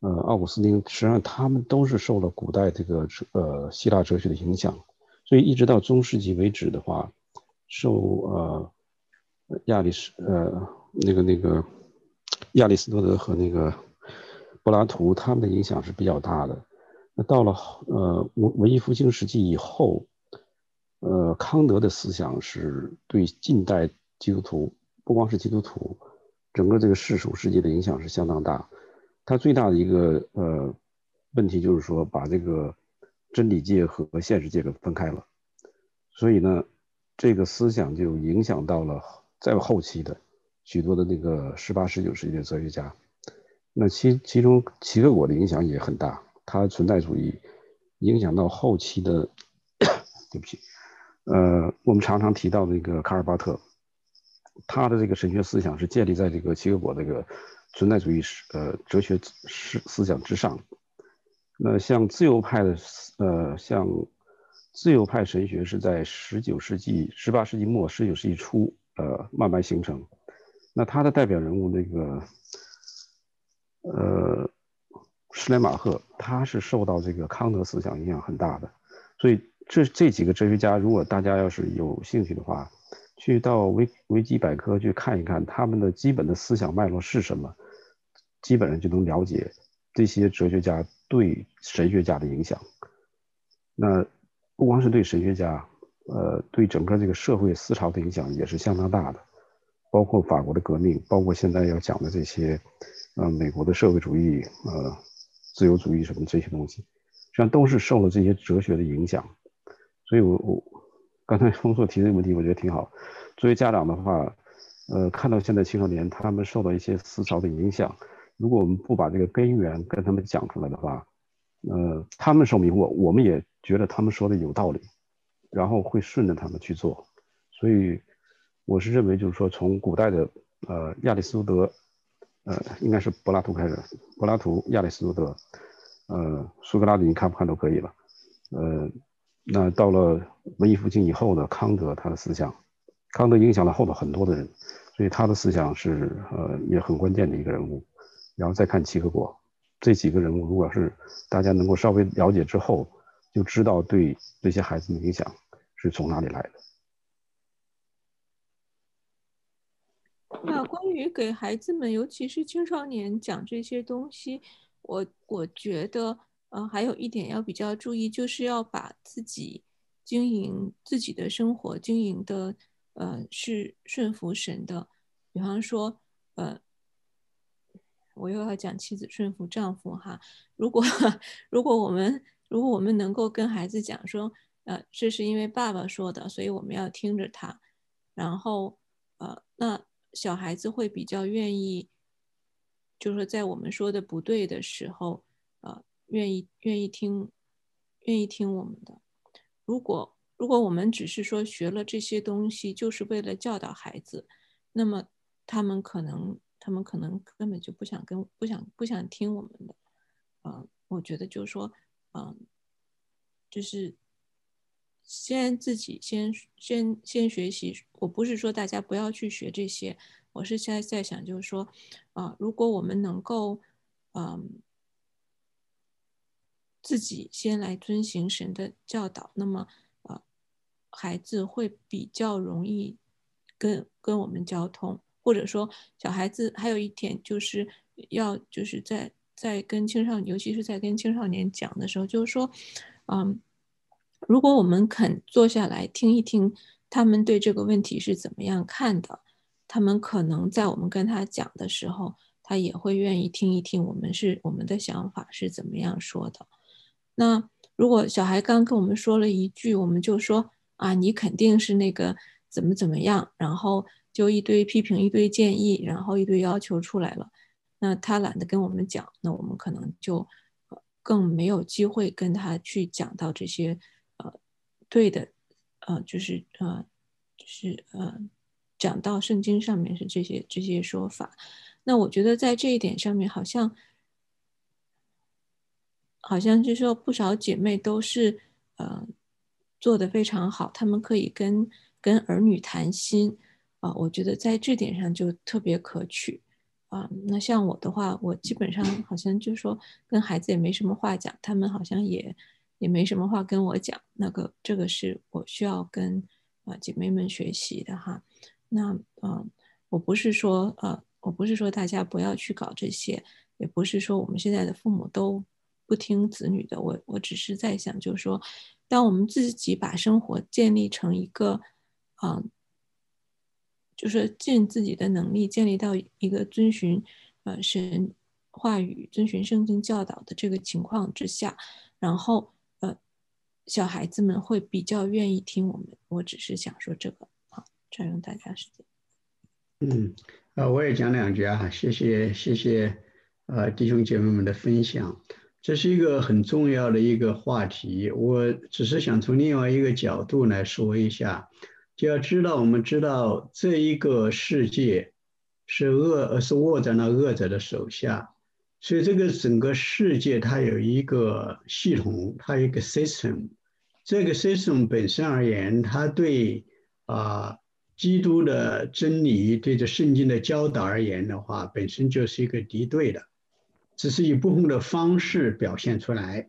呃奥古斯丁，实际上他们都是受了古代这个呃希腊哲学的影响。所以一直到中世纪为止的话，受呃亚里士呃那个那个亚里士多德和那个柏拉图他们的影响是比较大的。那到了呃文文艺复兴时期以后。呃，康德的思想是对近代基督徒，不光是基督徒，整个这个世俗世界的影响是相当大。他最大的一个呃问题就是说，把这个真理界和现实界给分开了。所以呢，这个思想就影响到了再后期的许多的那个十八、十九世纪的哲学家，那其其中齐克果的影响也很大，他存在主义影响到后期的，对不起，呃，我们常常提到那个卡尔巴特，他的这个神学思想是建立在这个齐克果这个存在主义呃哲学思思想之上。那像自由派的，呃，像自由派神学是在十九世纪、十八世纪末、十九世纪初，呃，慢慢形成。那他的代表人物那个，呃，施莱马赫，他是受到这个康德思想影响很大的。所以这这几个哲学家，如果大家要是有兴趣的话，去到维维基百科去看一看他们的基本的思想脉络是什么，基本上就能了解这些哲学家。对神学家的影响，那不光是对神学家，呃，对整个这个社会思潮的影响也是相当大的，包括法国的革命，包括现在要讲的这些，呃，美国的社会主义，呃，自由主义什么这些东西，实际上都是受了这些哲学的影响。所以，我我刚才丰硕提这个问题，我觉得挺好。作为家长的话，呃，看到现在青少年他们受到一些思潮的影响。如果我们不把这个根源跟他们讲出来的话，呃，他们受迷惑，我们也觉得他们说的有道理，然后会顺着他们去做。所以，我是认为，就是说，从古代的呃亚里士多德，呃，应该是柏拉图开始，柏拉图、亚里士多德，呃，苏格拉底，你看不看都可以了。呃，那到了文艺复兴以后的康德，他的思想，康德影响了后头很多的人，所以他的思想是呃也很关键的一个人物。然后再看齐克果，这几个人物，如果是大家能够稍微了解之后，就知道对这些孩子的影响是从哪里来的。那关于给孩子们，尤其是青少年讲这些东西，我我觉得，呃，还有一点要比较注意，就是要把自己经营自己的生活经营的，呃，是顺服神的，比方说，呃。我又要讲妻子顺服丈夫哈，如果 如果我们如果我们能够跟孩子讲说，呃，这是因为爸爸说的，所以我们要听着他，然后呃，那小孩子会比较愿意，就是说在我们说的不对的时候，呃，愿意愿意听，愿意听我们的。如果如果我们只是说学了这些东西就是为了教导孩子，那么他们可能。他们可能根本就不想跟不想不想听我们的，呃，我觉得就是说，嗯，就是先自己先先先学习。我不是说大家不要去学这些，我是现在在想，就是说，啊，如果我们能够，嗯，自己先来遵行神的教导，那么，呃，孩子会比较容易跟跟我们交通。或者说，小孩子还有一点就是要就是在在跟青少年，尤其是在跟青少年讲的时候，就是说，嗯，如果我们肯坐下来听一听他们对这个问题是怎么样看的，他们可能在我们跟他讲的时候，他也会愿意听一听我们是我们的想法是怎么样说的。那如果小孩刚跟我们说了一句，我们就说啊，你肯定是那个怎么怎么样，然后。就一堆批评，一堆建议，然后一堆要求出来了，那他懒得跟我们讲，那我们可能就更没有机会跟他去讲到这些对的，呃就是呃就是呃讲到圣经上面是这些这些说法。那我觉得在这一点上面，好像好像就说不少姐妹都是呃做的非常好，她们可以跟跟儿女谈心。啊，我觉得在这点上就特别可取啊。那像我的话，我基本上好像就是说跟孩子也没什么话讲，他们好像也也没什么话跟我讲。那个这个是我需要跟啊姐妹们学习的哈。那嗯，我不是说呃，我不是说大家不要去搞这些，也不是说我们现在的父母都不听子女的。我我只是在想，就是说，当我们自己把生活建立成一个嗯。就是尽自己的能力建立到一个遵循，呃神话语、遵循圣经教导的这个情况之下，然后小孩子们会比较愿意听我们。我只是想说这个，好，占用大家时间。嗯，啊，我也讲两句啊，谢谢谢谢，呃，弟兄姐妹们的分享，这是一个很重要的一个话题。我只是想从另外一个角度来说一下，就要知道，我们知道这一个世界是恶，是握在那恶者的手下，所以这个整个世界它有一个系统，它有一个 system，这个 system 本身而言，它对啊。基督的真理对着圣经的教导而言的话，本身就是一个敌对的，只是以不同的方式表现出来。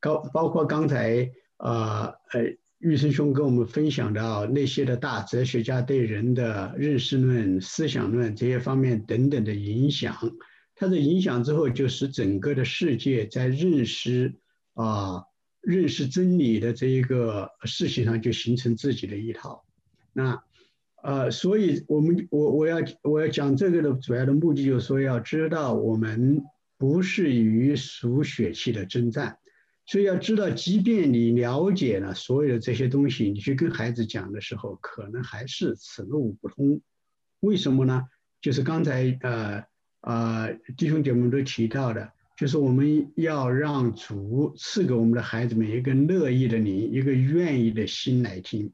高包括刚才呃呃玉生兄跟我们分享到那些的大哲学家对人的认识论、思想论这些方面等等的影响，它的影响之后，就使整个的世界在认识啊认识真理的这一个事情上就形成自己的一套。那呃，所以我们我我要我要讲这个的主要的目的就是说，要知道我们不是与属血气的征战，所以要知道，即便你了解了所有的这些东西，你去跟孩子讲的时候，可能还是此路不通。为什么呢？就是刚才呃呃弟兄姐妹都提到的，就是我们要让主赐给我们的孩子们一个乐意的灵，一个愿意的心来听。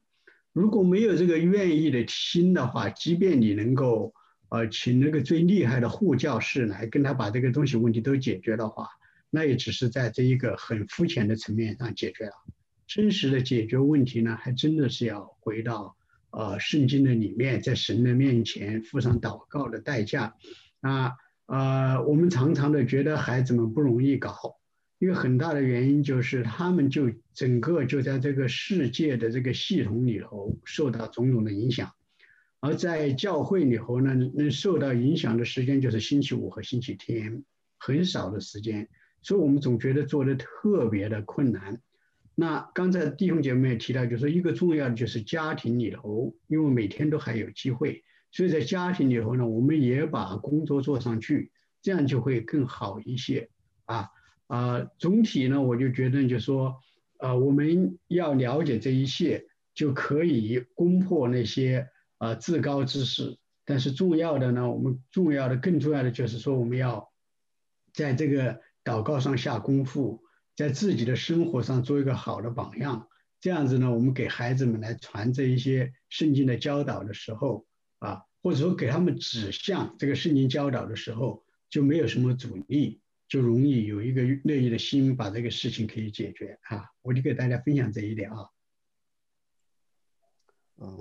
如果没有这个愿意的心的话，即便你能够呃请那个最厉害的护教士来跟他把这个东西问题都解决的话，那也只是在这一个很肤浅的层面上解决了。真实的解决问题呢，还真的是要回到呃圣经的里面，在神的面前付上祷告的代价。啊呃，我们常常的觉得孩子们不容易搞。一个很大的原因就是他们就整个就在这个世界的这个系统里头受到种种的影响，而在教会里头呢，能受到影响的时间就是星期五和星期天，很少的时间，所以我们总觉得做的特别的困难。那刚才弟兄姐妹也提到，就是一个重要的就是家庭里头，因为每天都还有机会，所以在家庭里头呢，我们也把工作做上去，这样就会更好一些啊。啊，总体呢，我就觉得，就说，呃，我们要了解这一切，就可以攻破那些啊至高之事。但是重要的呢，我们重要的、更重要的就是说，我们要在这个祷告上下功夫，在自己的生活上做一个好的榜样。这样子呢，我们给孩子们来传这一些圣经的教导的时候，啊，或者说给他们指向这个圣经教导的时候，就没有什么阻力。就容易有一个乐意的心，把这个事情可以解决啊！我就给大家分享这一点啊。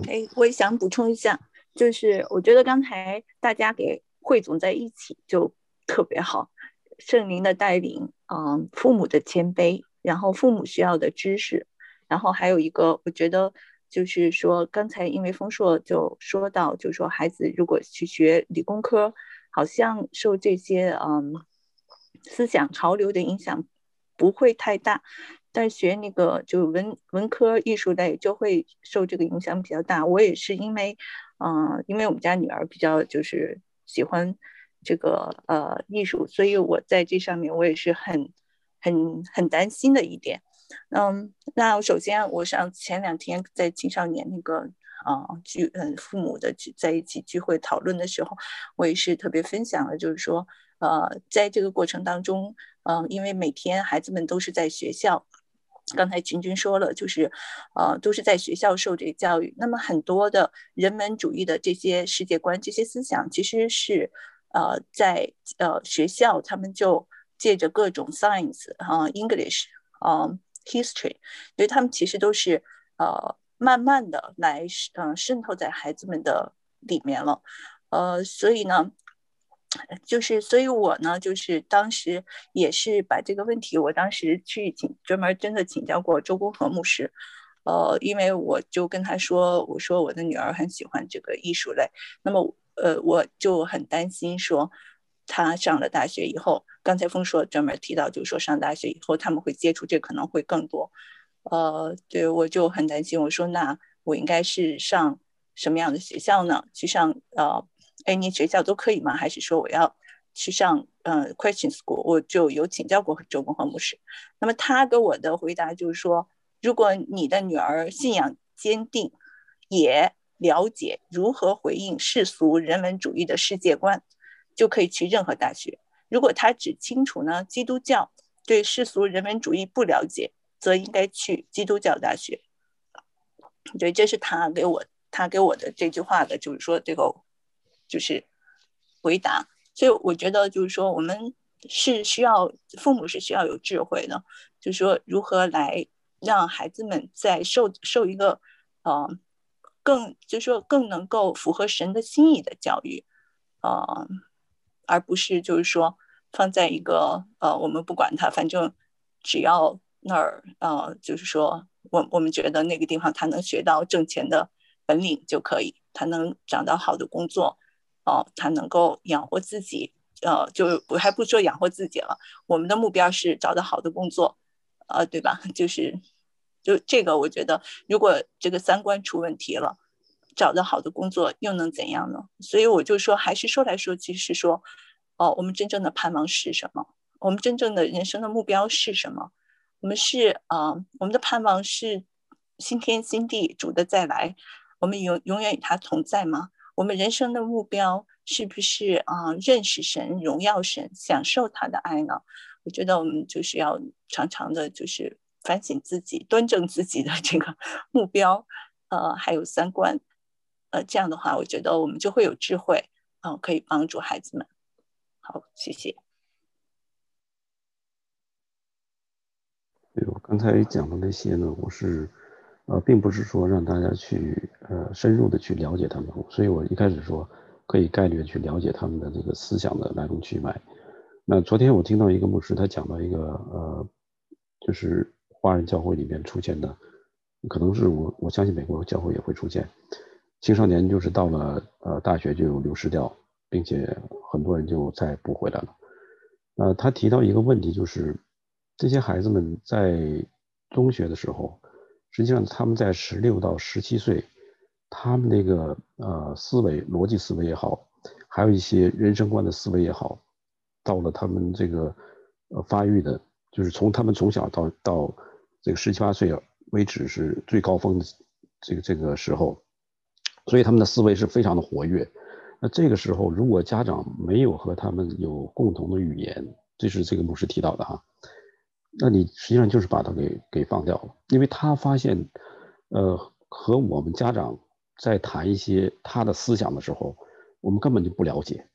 哎，我也想补充一下，就是我觉得刚才大家给汇总在一起就特别好，圣灵的带领，嗯，父母的谦卑，然后父母需要的知识，然后还有一个，我觉得就是说，刚才因为丰硕就说到，就是说孩子如果去学理工科，好像受这些嗯。思想潮流的影响不会太大，但学那个就文文科艺术类就会受这个影响比较大。我也是因为，嗯，因为我们家女儿比较就是喜欢这个呃艺术，所以我在这上面我也是很很很担心的一点。嗯，那首先我上前两天在青少年那个啊聚嗯父母的聚在一起聚会讨论的时候，我也是特别分享了，就是说。呃，在这个过程当中，嗯，因为每天孩子们都是在学校，刚才群群说了，就是，呃，都是在学校受这个教育。那么很多的人文主义的这些世界观、这些思想，其实是，呃，在呃学校他们就借着各种 science 啊，English 啊，history，所以他们其实都是呃慢慢的来嗯渗透在孩子们的里面了，呃，所以呢。就是，所以我呢，就是当时也是把这个问题，我当时去请专门真的请教过周公和牧师，呃，因为我就跟他说，我说我的女儿很喜欢这个艺术类，那么呃，我就很担心说，他上了大学以后，刚才峰说专门提到，就是说上大学以后他们会接触这可能会更多，呃，对我就很担心，我说那我应该是上什么样的学校呢？去上呃。any 学校都可以吗？还是说我要去上嗯 question School？我就有请教过周公和牧师。那么他给我的回答就是说，如果你的女儿信仰坚定，也了解如何回应世俗人文主义的世界观，就可以去任何大学。如果他只清楚呢基督教对世俗人文主义不了解，则应该去基督教大学。对，这是他给我他给我的这句话的，就是说这个就是回答。所以我觉得就是说我们是需要父母是需要有智慧的，就是说如何来让孩子们在受受一个呃更就是说更能够符合神的心意的教育，呃，而不是就是说放在一个呃我们不管他，反正只要那儿呃就是说。我我们觉得那个地方他能学到挣钱的本领就可以，他能找到好的工作，哦，他能够养活自己，呃，就我还不说养活自己了，我们的目标是找到好的工作，呃，对吧？就是，就这个，我觉得如果这个三观出问题了，找到好的工作又能怎样呢？所以我就说，还是说来说去是说，哦，我们真正的盼望是什么？我们真正的人生的目标是什么？我们是啊，我们的盼望是新天新地，主的再来。我们永永远与他同在吗？我们人生的目标是不是啊？认识神，荣耀神，享受他的爱呢？我觉得我们就是要常常的，就是反省自己，端正自己的这个目标，呃，还有三观，呃，这样的话，我觉得我们就会有智慧，嗯，可以帮助孩子们。好，谢谢。对我刚才讲的那些呢，我是，呃，并不是说让大家去呃深入的去了解他们，所以我一开始说可以概率去了解他们的这个思想的来龙去脉。那昨天我听到一个牧师，他讲到一个呃，就是华人教会里面出现的，可能是我我相信美国教会也会出现，青少年就是到了呃大学就流失掉，并且很多人就再不回来了。呃，他提到一个问题就是。这些孩子们在中学的时候，实际上他们在十六到十七岁，他们那个呃思维、逻辑思维也好，还有一些人生观的思维也好，到了他们这个呃发育的，就是从他们从小到到这个十七八岁为止是最高峰的这个这个时候，所以他们的思维是非常的活跃。那这个时候，如果家长没有和他们有共同的语言，这是这个牧师提到的哈。那你实际上就是把他给给放掉了，因为他发现，呃，和我们家长在谈一些他的思想的时候，我们根本就不了解。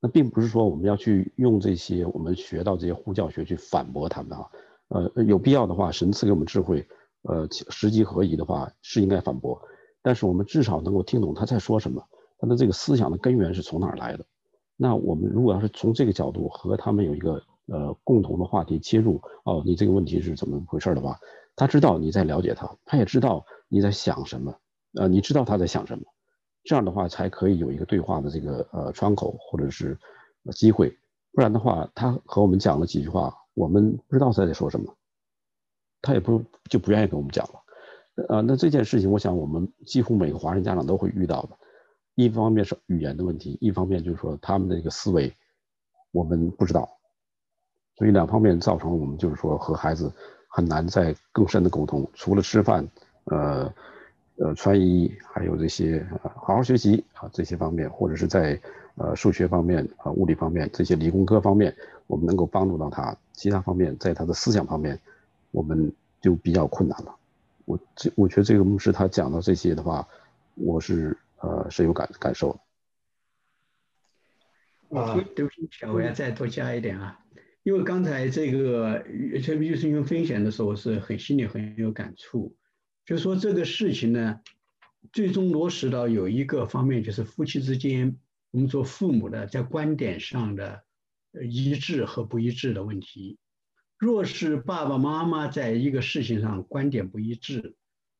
那并不是说我们要去用这些我们学到这些呼教学去反驳他们啊，呃，有必要的话，神赐给我们智慧，呃，时机合宜的话是应该反驳，但是我们至少能够听懂他在说什么，他的这个思想的根源是从哪儿来的。那我们如果要是从这个角度和他们有一个。呃，共同的话题切入哦，你这个问题是怎么回事的话，他知道你在了解他，他也知道你在想什么，呃，你知道他在想什么，这样的话才可以有一个对话的这个呃窗口或者是机会，不然的话，他和我们讲了几句话，我们不知道他在说什么，他也不就不愿意跟我们讲了，呃，那这件事情，我想我们几乎每个华人家长都会遇到的，一方面是语言的问题，一方面就是说他们的一个思维，我们不知道。所以两方面造成我们就是说和孩子很难在更深的沟通，除了吃饭，呃，呃穿衣，还有这些好好学习啊这些方面，或者是在呃数学方面啊物理方面这些理工科方面，我们能够帮助到他，其他方面在他的思想方面，我们就比较困难了。我这我觉得这个牧师他讲到这些的话，我是呃深有感感受的。啊，对不起，我要再多加一点啊。因为刚才这个，特别就是因为分享的时候，我是很心里很有感触。就说这个事情呢，最终落实到有一个方面，就是夫妻之间，我们做父母的在观点上的一致和不一致的问题。若是爸爸妈妈在一个事情上观点不一致，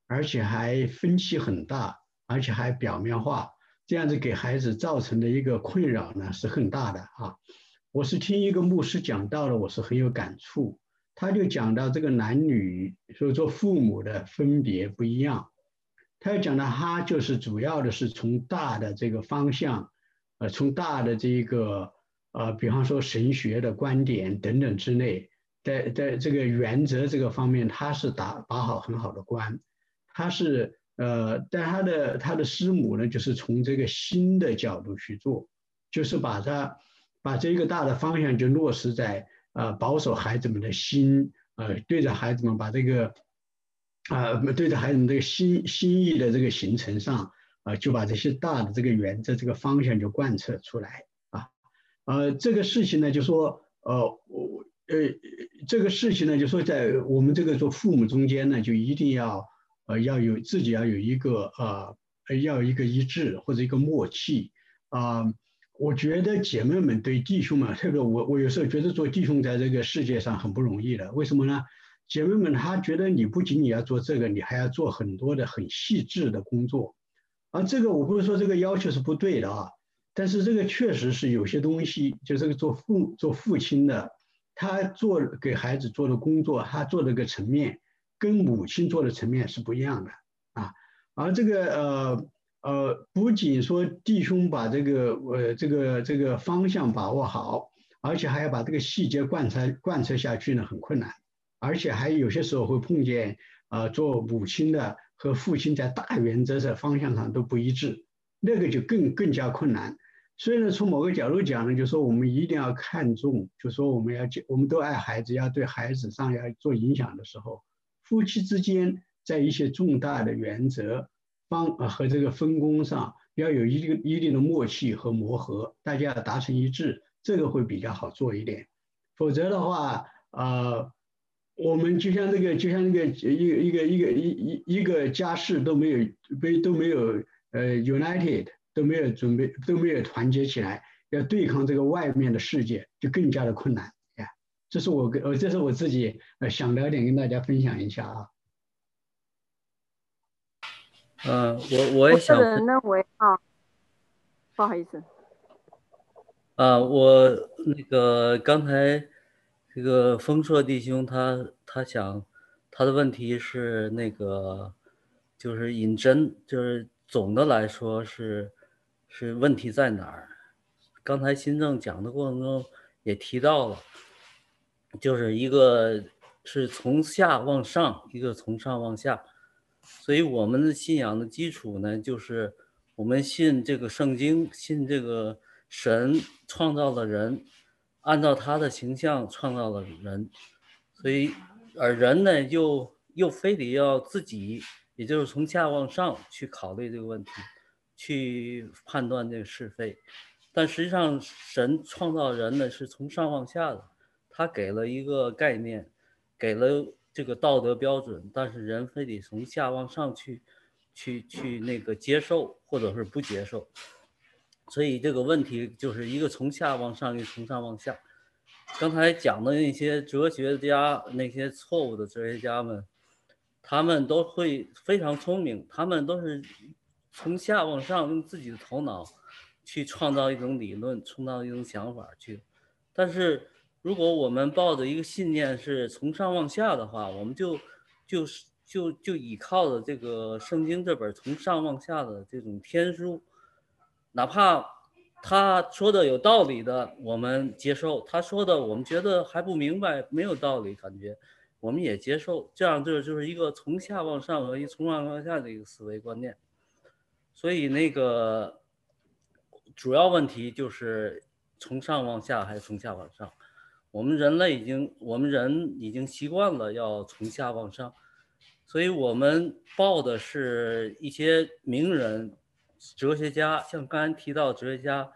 而且还分歧很大，而且还表面化，这样子给孩子造成的一个困扰呢，是很大的啊。我是听一个牧师讲到了，我是很有感触。他就讲到这个男女，所以做父母的分别不一样。他要讲到他就是主要的是从大的这个方向，呃，从大的这个呃，比方说神学的观点等等之类，在在这个原则这个方面，他是打把好很好的关。他是呃，但他的他的师母呢，就是从这个新的角度去做，就是把他把这个大的方向就落实在呃保守孩子们的心，呃，对着孩子们把这个啊对着孩子们这个心心意的这个形成上，啊，就把这些大的这个原则这个方向就贯彻出来啊，呃，这个事情呢，就说呃我呃这个事情呢，就说在我们这个做父母中间呢，就一定要。呃，要有自己要有一个呃，要一个一致或者一个默契啊。我觉得姐妹们对弟兄们，特别我我有时候觉得做弟兄在这个世界上很不容易的。为什么呢？姐妹们她觉得你不仅你要做这个，你还要做很多的很细致的工作。啊，这个我不是说这个要求是不对的啊，但是这个确实是有些东西，就这个做父做父亲的，他做给孩子做的工作，他做的个层面。跟母亲做的层面是不一样的啊，而这个呃呃，不仅说弟兄把这个呃这个这个方向把握好，而且还要把这个细节贯彻贯彻下去呢，很困难，而且还有些时候会碰见啊，做母亲的和父亲在大原则的方向上都不一致，那个就更更加困难。所以呢，从某个角度讲呢，就说我们一定要看重，就说我们要我们都爱孩子，要对孩子上要做影响的时候。夫妻之间在一些重大的原则方啊和这个分工上要有一定一定的默契和磨合，大家要达成一致，这个会比较好做一点。否则的话，啊，我们就像这个就像那个一个一个一个一一一个家事都没有被都没有呃 united 都没有准备都没有团结起来，要对抗这个外面的世界就更加的困难。这是我跟呃，这是我自己呃想聊点跟大家分享一下啊。呃，我我也想。认为啊，不好意思。啊，我那个刚才这个丰硕弟兄他他想他的问题是那个就是引针，就是总的来说是是问题在哪儿？刚才新政讲的过程中也提到了。就是一个是从下往上，一个从上往下，所以我们的信仰的基础呢，就是我们信这个圣经，信这个神创造了人，按照他的形象创造了人，所以而人呢，又又非得要自己，也就是从下往上去考虑这个问题，去判断这个是非，但实际上神创造人呢，是从上往下的。他给了一个概念，给了这个道德标准，但是人非得从下往上去，去去那个接受或者是不接受，所以这个问题就是一个从下往上，一个从上往下。刚才讲的那些哲学家，那些错误的哲学家们，他们都会非常聪明，他们都是从下往上用自己的头脑去创造一种理论，创造一种想法去，但是。如果我们抱着一个信念是从上往下的话，我们就就是就就依靠着这个圣经这本从上往下的这种天书，哪怕他说的有道理的，我们接受；他说的我们觉得还不明白、没有道理，感觉我们也接受。这样就就是一个从下往上和一从上往下的一个思维观念。所以那个主要问题就是从上往下还是从下往上？我们人类已经，我们人已经习惯了要从下往上，所以我们报的是一些名人、哲学家，像刚才提到哲学家，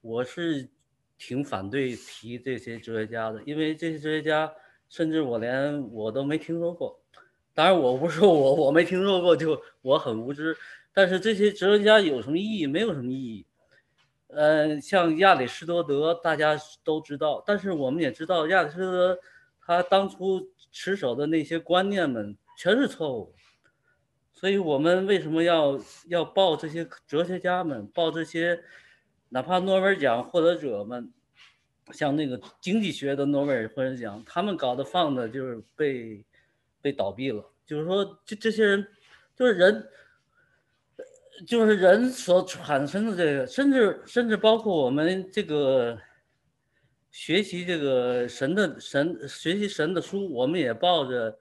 我是挺反对提这些哲学家的，因为这些哲学家，甚至我连我都没听说过。当然，我不是我我没听说过就我很无知，但是这些哲学家有什么意义？没有什么意义。呃，像亚里士多德，大家都知道，但是我们也知道，亚里士多德他当初持守的那些观念们全是错误。所以，我们为什么要要报这些哲学家们，报这些哪怕诺贝尔奖获得者们，像那个经济学的诺贝尔获得奖，他们搞的放的就是被被倒闭了。就是说，这这些人就是人。就是人所产生的这个，甚至甚至包括我们这个学习这个神的神学习神的书，我们也抱着，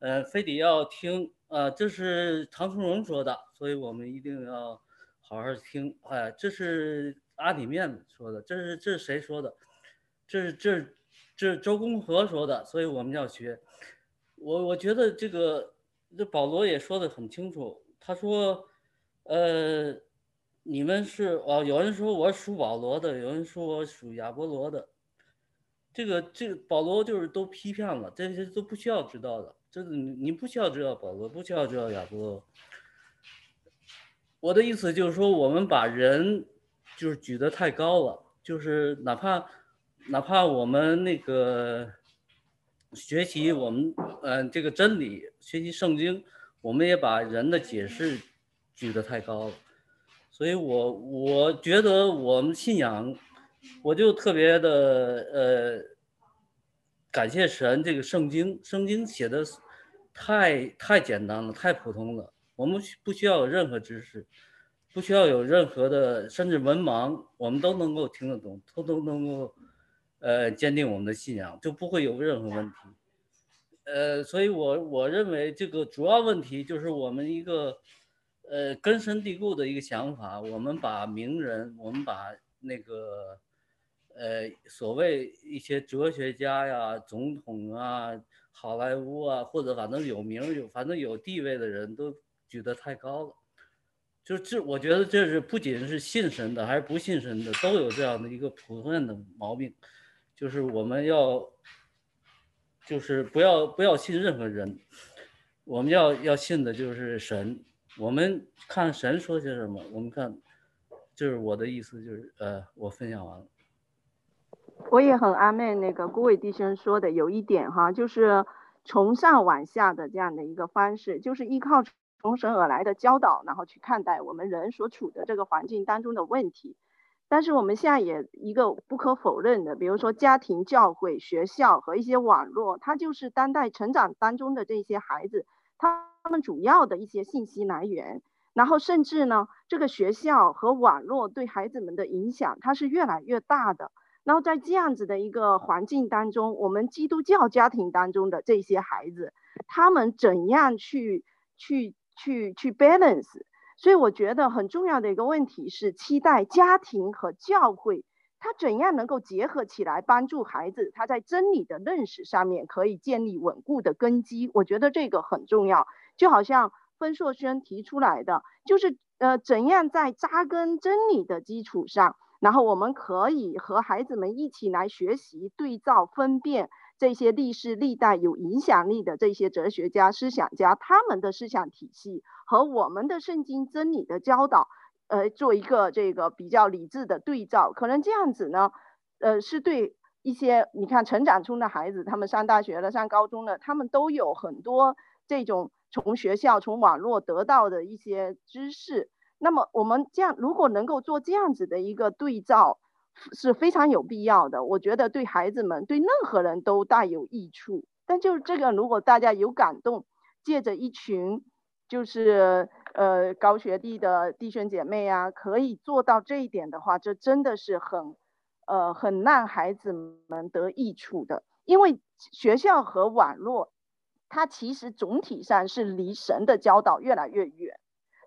呃，非得要听啊，这是唐崇荣说的，所以我们一定要好好听。哎，这是阿里面说的，这是这是谁说的？这是这这是周公和说的，所以我们要学。我我觉得这个这保罗也说的很清楚，他说，呃，你们是哦，有人说我属保罗的，有人说我属亚波罗的。这个这个保罗就是都批判了，这些都不需要知道的。这是你你不需要知道保罗，不需要知道亚波罗。我的意思就是说，我们把人就是举得太高了，就是哪怕哪怕我们那个学习我们嗯这个真理，学习圣经，我们也把人的解释举得太高了。所以我我觉得我们信仰。我就特别的呃，感谢神，这个圣经，圣经写的太太简单了，太普通了。我们不需要有任何知识，不需要有任何的，甚至文盲，我们都能够听得懂，都都能够呃坚定我们的信仰，就不会有任何问题。呃，所以我我认为这个主要问题就是我们一个呃根深蒂固的一个想法，我们把名人，我们把那个。呃，所谓一些哲学家呀、总统啊、好莱坞啊，或者反正有名有反正有地位的人都举得太高了，就这，我觉得这是不仅是信神的，还是不信神的，都有这样的一个普遍的毛病，就是我们要，就是不要不要信任何人，我们要要信的就是神，我们看神说些什么，我们看，就是我的意思，就是呃，我分享完了。我也很安慰那个顾伟弟兄说的，有一点哈，就是从上往下的这样的一个方式，就是依靠从神而来的教导，然后去看待我们人所处的这个环境当中的问题。但是我们现在也一个不可否认的，比如说家庭、教会、学校和一些网络，它就是当代成长当中的这些孩子，他他们主要的一些信息来源。然后甚至呢，这个学校和网络对孩子们的影响，它是越来越大的。然后在这样子的一个环境当中，我们基督教家庭当中的这些孩子，他们怎样去去去去 balance？所以我觉得很重要的一个问题是，期待家庭和教会，他怎样能够结合起来，帮助孩子他在真理的认识上面可以建立稳固的根基。我觉得这个很重要。就好像分硕轩提出来的，就是呃，怎样在扎根真理的基础上。然后我们可以和孩子们一起来学习、对照、分辨这些历史历代有影响力的这些哲学家、思想家他们的思想体系和我们的圣经真理的教导，呃，做一个这个比较理智的对照。可能这样子呢，呃，是对一些你看成长中的孩子，他们上大学了、上高中了，他们都有很多这种从学校、从网络得到的一些知识。那么我们这样，如果能够做这样子的一个对照，是非常有必要的。我觉得对孩子们，对任何人都大有益处。但就是这个，如果大家有感动，借着一群就是呃高学历的弟兄姐妹啊，可以做到这一点的话，这真的是很呃很让孩子们得益处的。因为学校和网络，它其实总体上是离神的教导越来越远。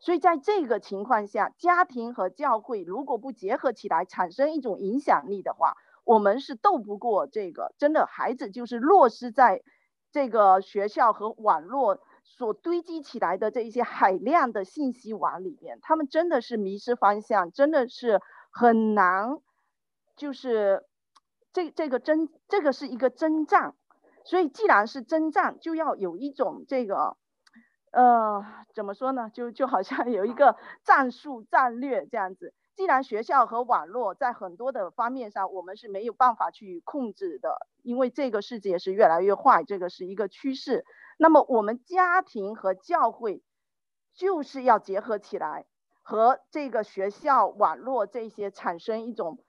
所以在这个情况下，家庭和教会如果不结合起来，产生一种影响力的话，我们是斗不过这个。真的，孩子就是落实在这个学校和网络所堆积起来的这一些海量的信息网里面，他们真的是迷失方向，真的是很难。就是这这个真，这个是一个征战。所以既然是征战，就要有一种这个。呃，怎么说呢？就就好像有一个战术战略这样子。既然学校和网络在很多的方面上，我们是没有办法去控制的，因为这个世界是越来越坏，这个是一个趋势。那么我们家庭和教会就是要结合起来，和这个学校、网络这些产生一种。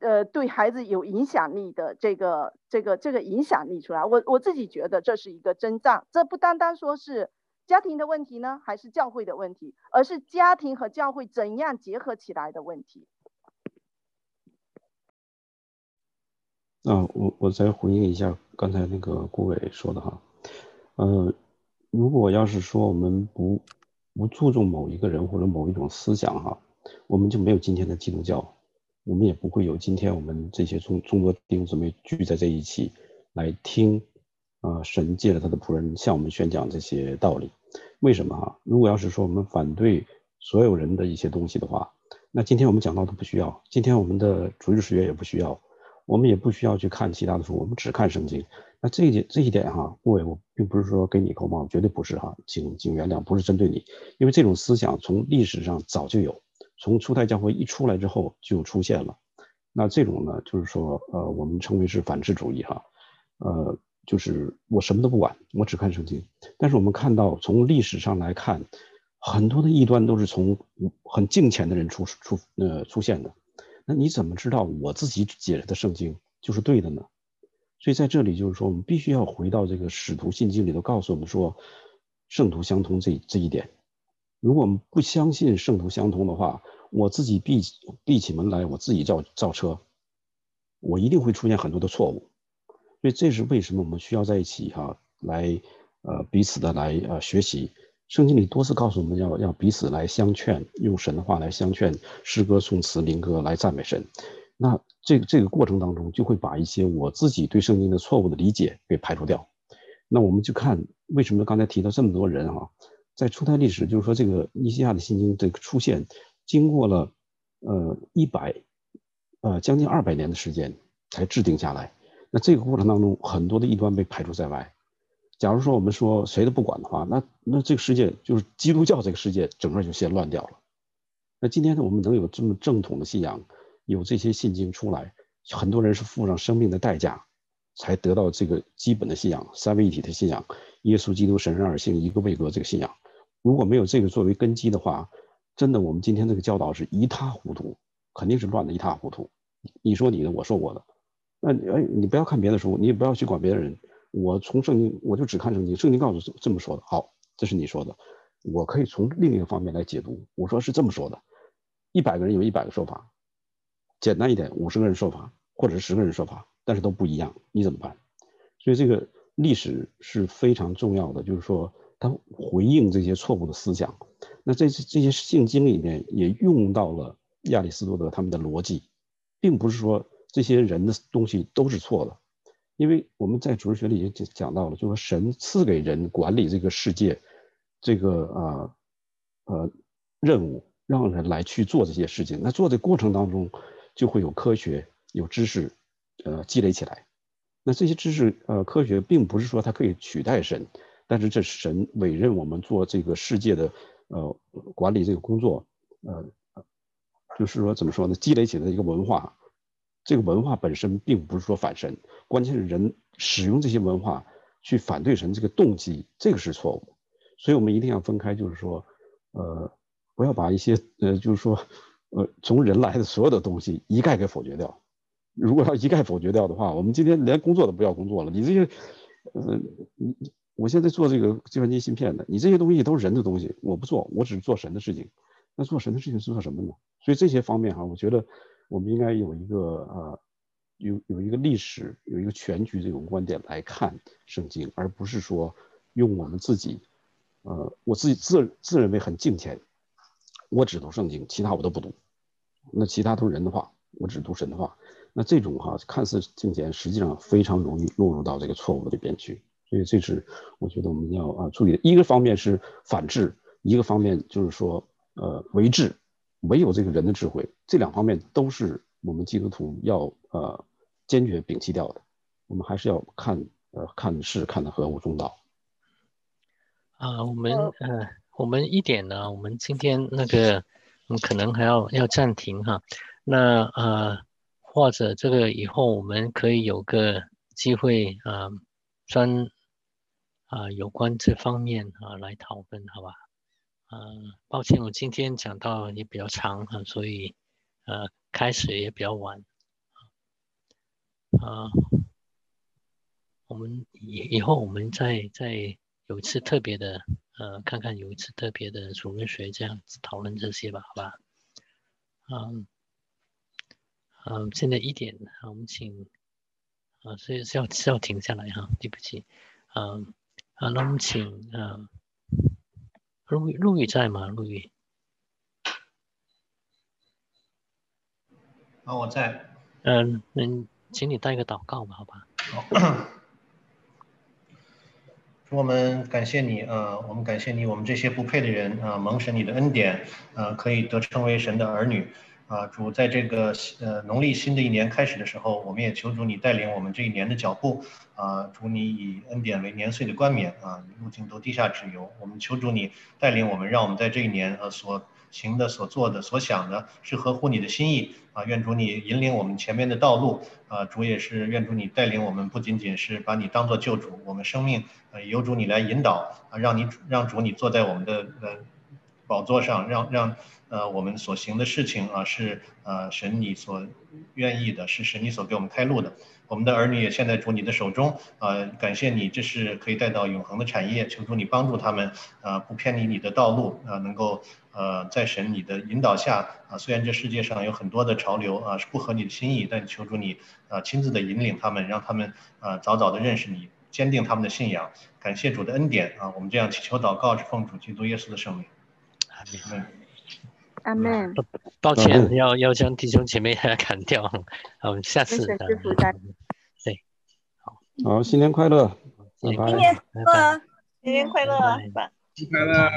呃，对孩子有影响力的这个、这个、这个影响力出来，我我自己觉得这是一个征兆，这不单单说是家庭的问题呢，还是教会的问题，而是家庭和教会怎样结合起来的问题。啊，我我再回应一下刚才那个顾伟说的哈，呃，如果要是说我们不不注重某一个人或者某一种思想哈，我们就没有今天的基督教，我们也不会有今天我们这些众众多弟兄姊妹聚在这一起来听，啊，神借了他的仆人向我们宣讲这些道理。为什么哈？如果要是说我们反对所有人的一些东西的话，那今天我们讲到都不需要，今天我们的主日学也不需要，我们也不需要去看其他的书，我们只看圣经。那这一点这一点哈，各位我并不是说给你扣帽，绝对不是哈，请请原谅，不是针对你，因为这种思想从历史上早就有，从初代教会一出来之后就出现了。那这种呢，就是说呃，我们称为是反智主义哈，呃。就是我什么都不管，我只看圣经。但是我们看到，从历史上来看，很多的异端都是从很敬虔的人出出呃出现的。那你怎么知道我自己解释的圣经就是对的呢？所以在这里就是说，我们必须要回到这个使徒信经里头，告诉我们说，圣徒相通这这一点。如果我们不相信圣徒相通的话，我自己闭闭起门来，我自己造造车，我一定会出现很多的错误。所以这是为什么我们需要在一起哈，来呃彼此的来呃学习。圣经里多次告诉我们要要彼此来相劝，用神的话来相劝，诗歌、颂词、灵歌来赞美神。那这个这个过程当中，就会把一些我自己对圣经的错误的理解给排除掉。那我们就看为什么刚才提到这么多人哈，在初代历史，就是说这个尼西亚的信经这个出现，经过了呃一百呃将近二百年的时间才制定下来。那这个过程当中，很多的异端被排除在外。假如说我们说谁都不管的话，那那这个世界就是基督教这个世界整个就先乱掉了。那今天呢，我们能有这么正统的信仰，有这些信经出来，很多人是付上生命的代价，才得到这个基本的信仰——三位一体的信仰，耶稣基督神人二性一个位格这个信仰。如果没有这个作为根基的话，真的我们今天这个教导是一塌糊涂，肯定是乱的一塌糊涂。你说你的，我说我的。那哎，你不要看别的书，你也不要去管别的人。我从圣经，我就只看圣经。圣经告诉这么说的，好，这是你说的。我可以从另一个方面来解读。我说是这么说的，一百个人有一百个说法，简单一点，五十个人说法，或者是十个人说法，但是都不一样，你怎么办？所以这个历史是非常重要的，就是说他回应这些错误的思想。那这这些圣经里面也用到了亚里士多德他们的逻辑，并不是说。这些人的东西都是错的，因为我们在主日学里已经讲到了，就说神赐给人管理这个世界，这个啊呃任务，让人来去做这些事情。那做的过程当中，就会有科学、有知识，呃积累起来。那这些知识呃科学，并不是说它可以取代神，但是这神委任我们做这个世界的呃管理这个工作，呃就是说怎么说呢？积累起来的一个文化。这个文化本身并不是说反神，关键是人使用这些文化去反对神这个动机，这个是错误。所以我们一定要分开，就是说，呃，不要把一些呃，就是说，呃，从人来的所有的东西一概给否决掉。如果要一概否决掉的话，我们今天连工作都不要工作了。你这些，呃，你我现在做这个计算机芯片的，你这些东西都是人的东西，我不做，我只是做神的事情。那做神的事情是做什么呢？所以这些方面哈，我觉得。我们应该有一个呃，有有一个历史，有一个全局这种观点来看圣经，而不是说用我们自己，呃，我自己自自认为很敬虔，我只读圣经，其他我都不读，那其他都是人的话，我只读神的话，那这种哈看似敬虔，实际上非常容易落入到这个错误的里边去。所以这是我觉得我们要啊处理的。一个方面是反智，一个方面就是说呃为智。唯有这个人的智慧，这两方面都是我们基督徒要呃坚决摒弃掉的。我们还是要看呃看事看的合乎中道。啊，我们呃我们一点呢，我们今天那个我们可能还要要暂停哈。那呃或者这个以后我们可以有个机会啊专啊有关这方面啊来讨论，好吧？啊，抱歉，我今天讲到也比较长哈，所以呃开始也比较晚啊。我们以以后我们再再有一次特别的呃，看看有一次特别的主日学这样子讨论这些吧，好吧？嗯嗯，现在一点，我们请啊，所以是要是要停下来哈，对不起，嗯。啊，那我们请啊，陆宇陆宇在吗？陆宇。啊，我在。嗯，那请你带个祷告吧，好吧。好。我们感谢你，呃，我们感谢你，我们这些不配的人，啊，蒙神你的恩典，呃，可以得称为神的儿女。啊，主在这个呃农历新的一年开始的时候，我们也求主你带领我们这一年的脚步。啊，主你以恩典为年岁的冠冕，啊，路径都地下之油。我们求主你带领我们，让我们在这一年呃所行的、所做的、所想的，是合乎你的心意。啊，愿主你引领我们前面的道路。啊，主也是愿主你带领我们，不仅仅是把你当做救主，我们生命呃由主你来引导。啊，让你让主你坐在我们的呃宝座上，让让。呃，我们所行的事情啊，是呃神你所愿意的，是神你所给我们开路的。我们的儿女也现在主你的手中，呃，感谢你，这是可以带到永恒的产业。求主你帮助他们，呃，不偏离你的道路，啊，能够呃在神你的引导下，啊，虽然这世界上有很多的潮流啊是不合你的心意，但求主你啊亲自的引领他们，让他们啊早早的认识你，坚定他们的信仰。感谢主的恩典啊，我们这样祈求祷告是奉主基督耶稣的圣名。阿门。阿门。抱歉，要要将弟兄姐妹砍掉。好，下次。谢谢师傅在。对，好，好，新年快乐，新年快乐，新年快乐，新年快乐。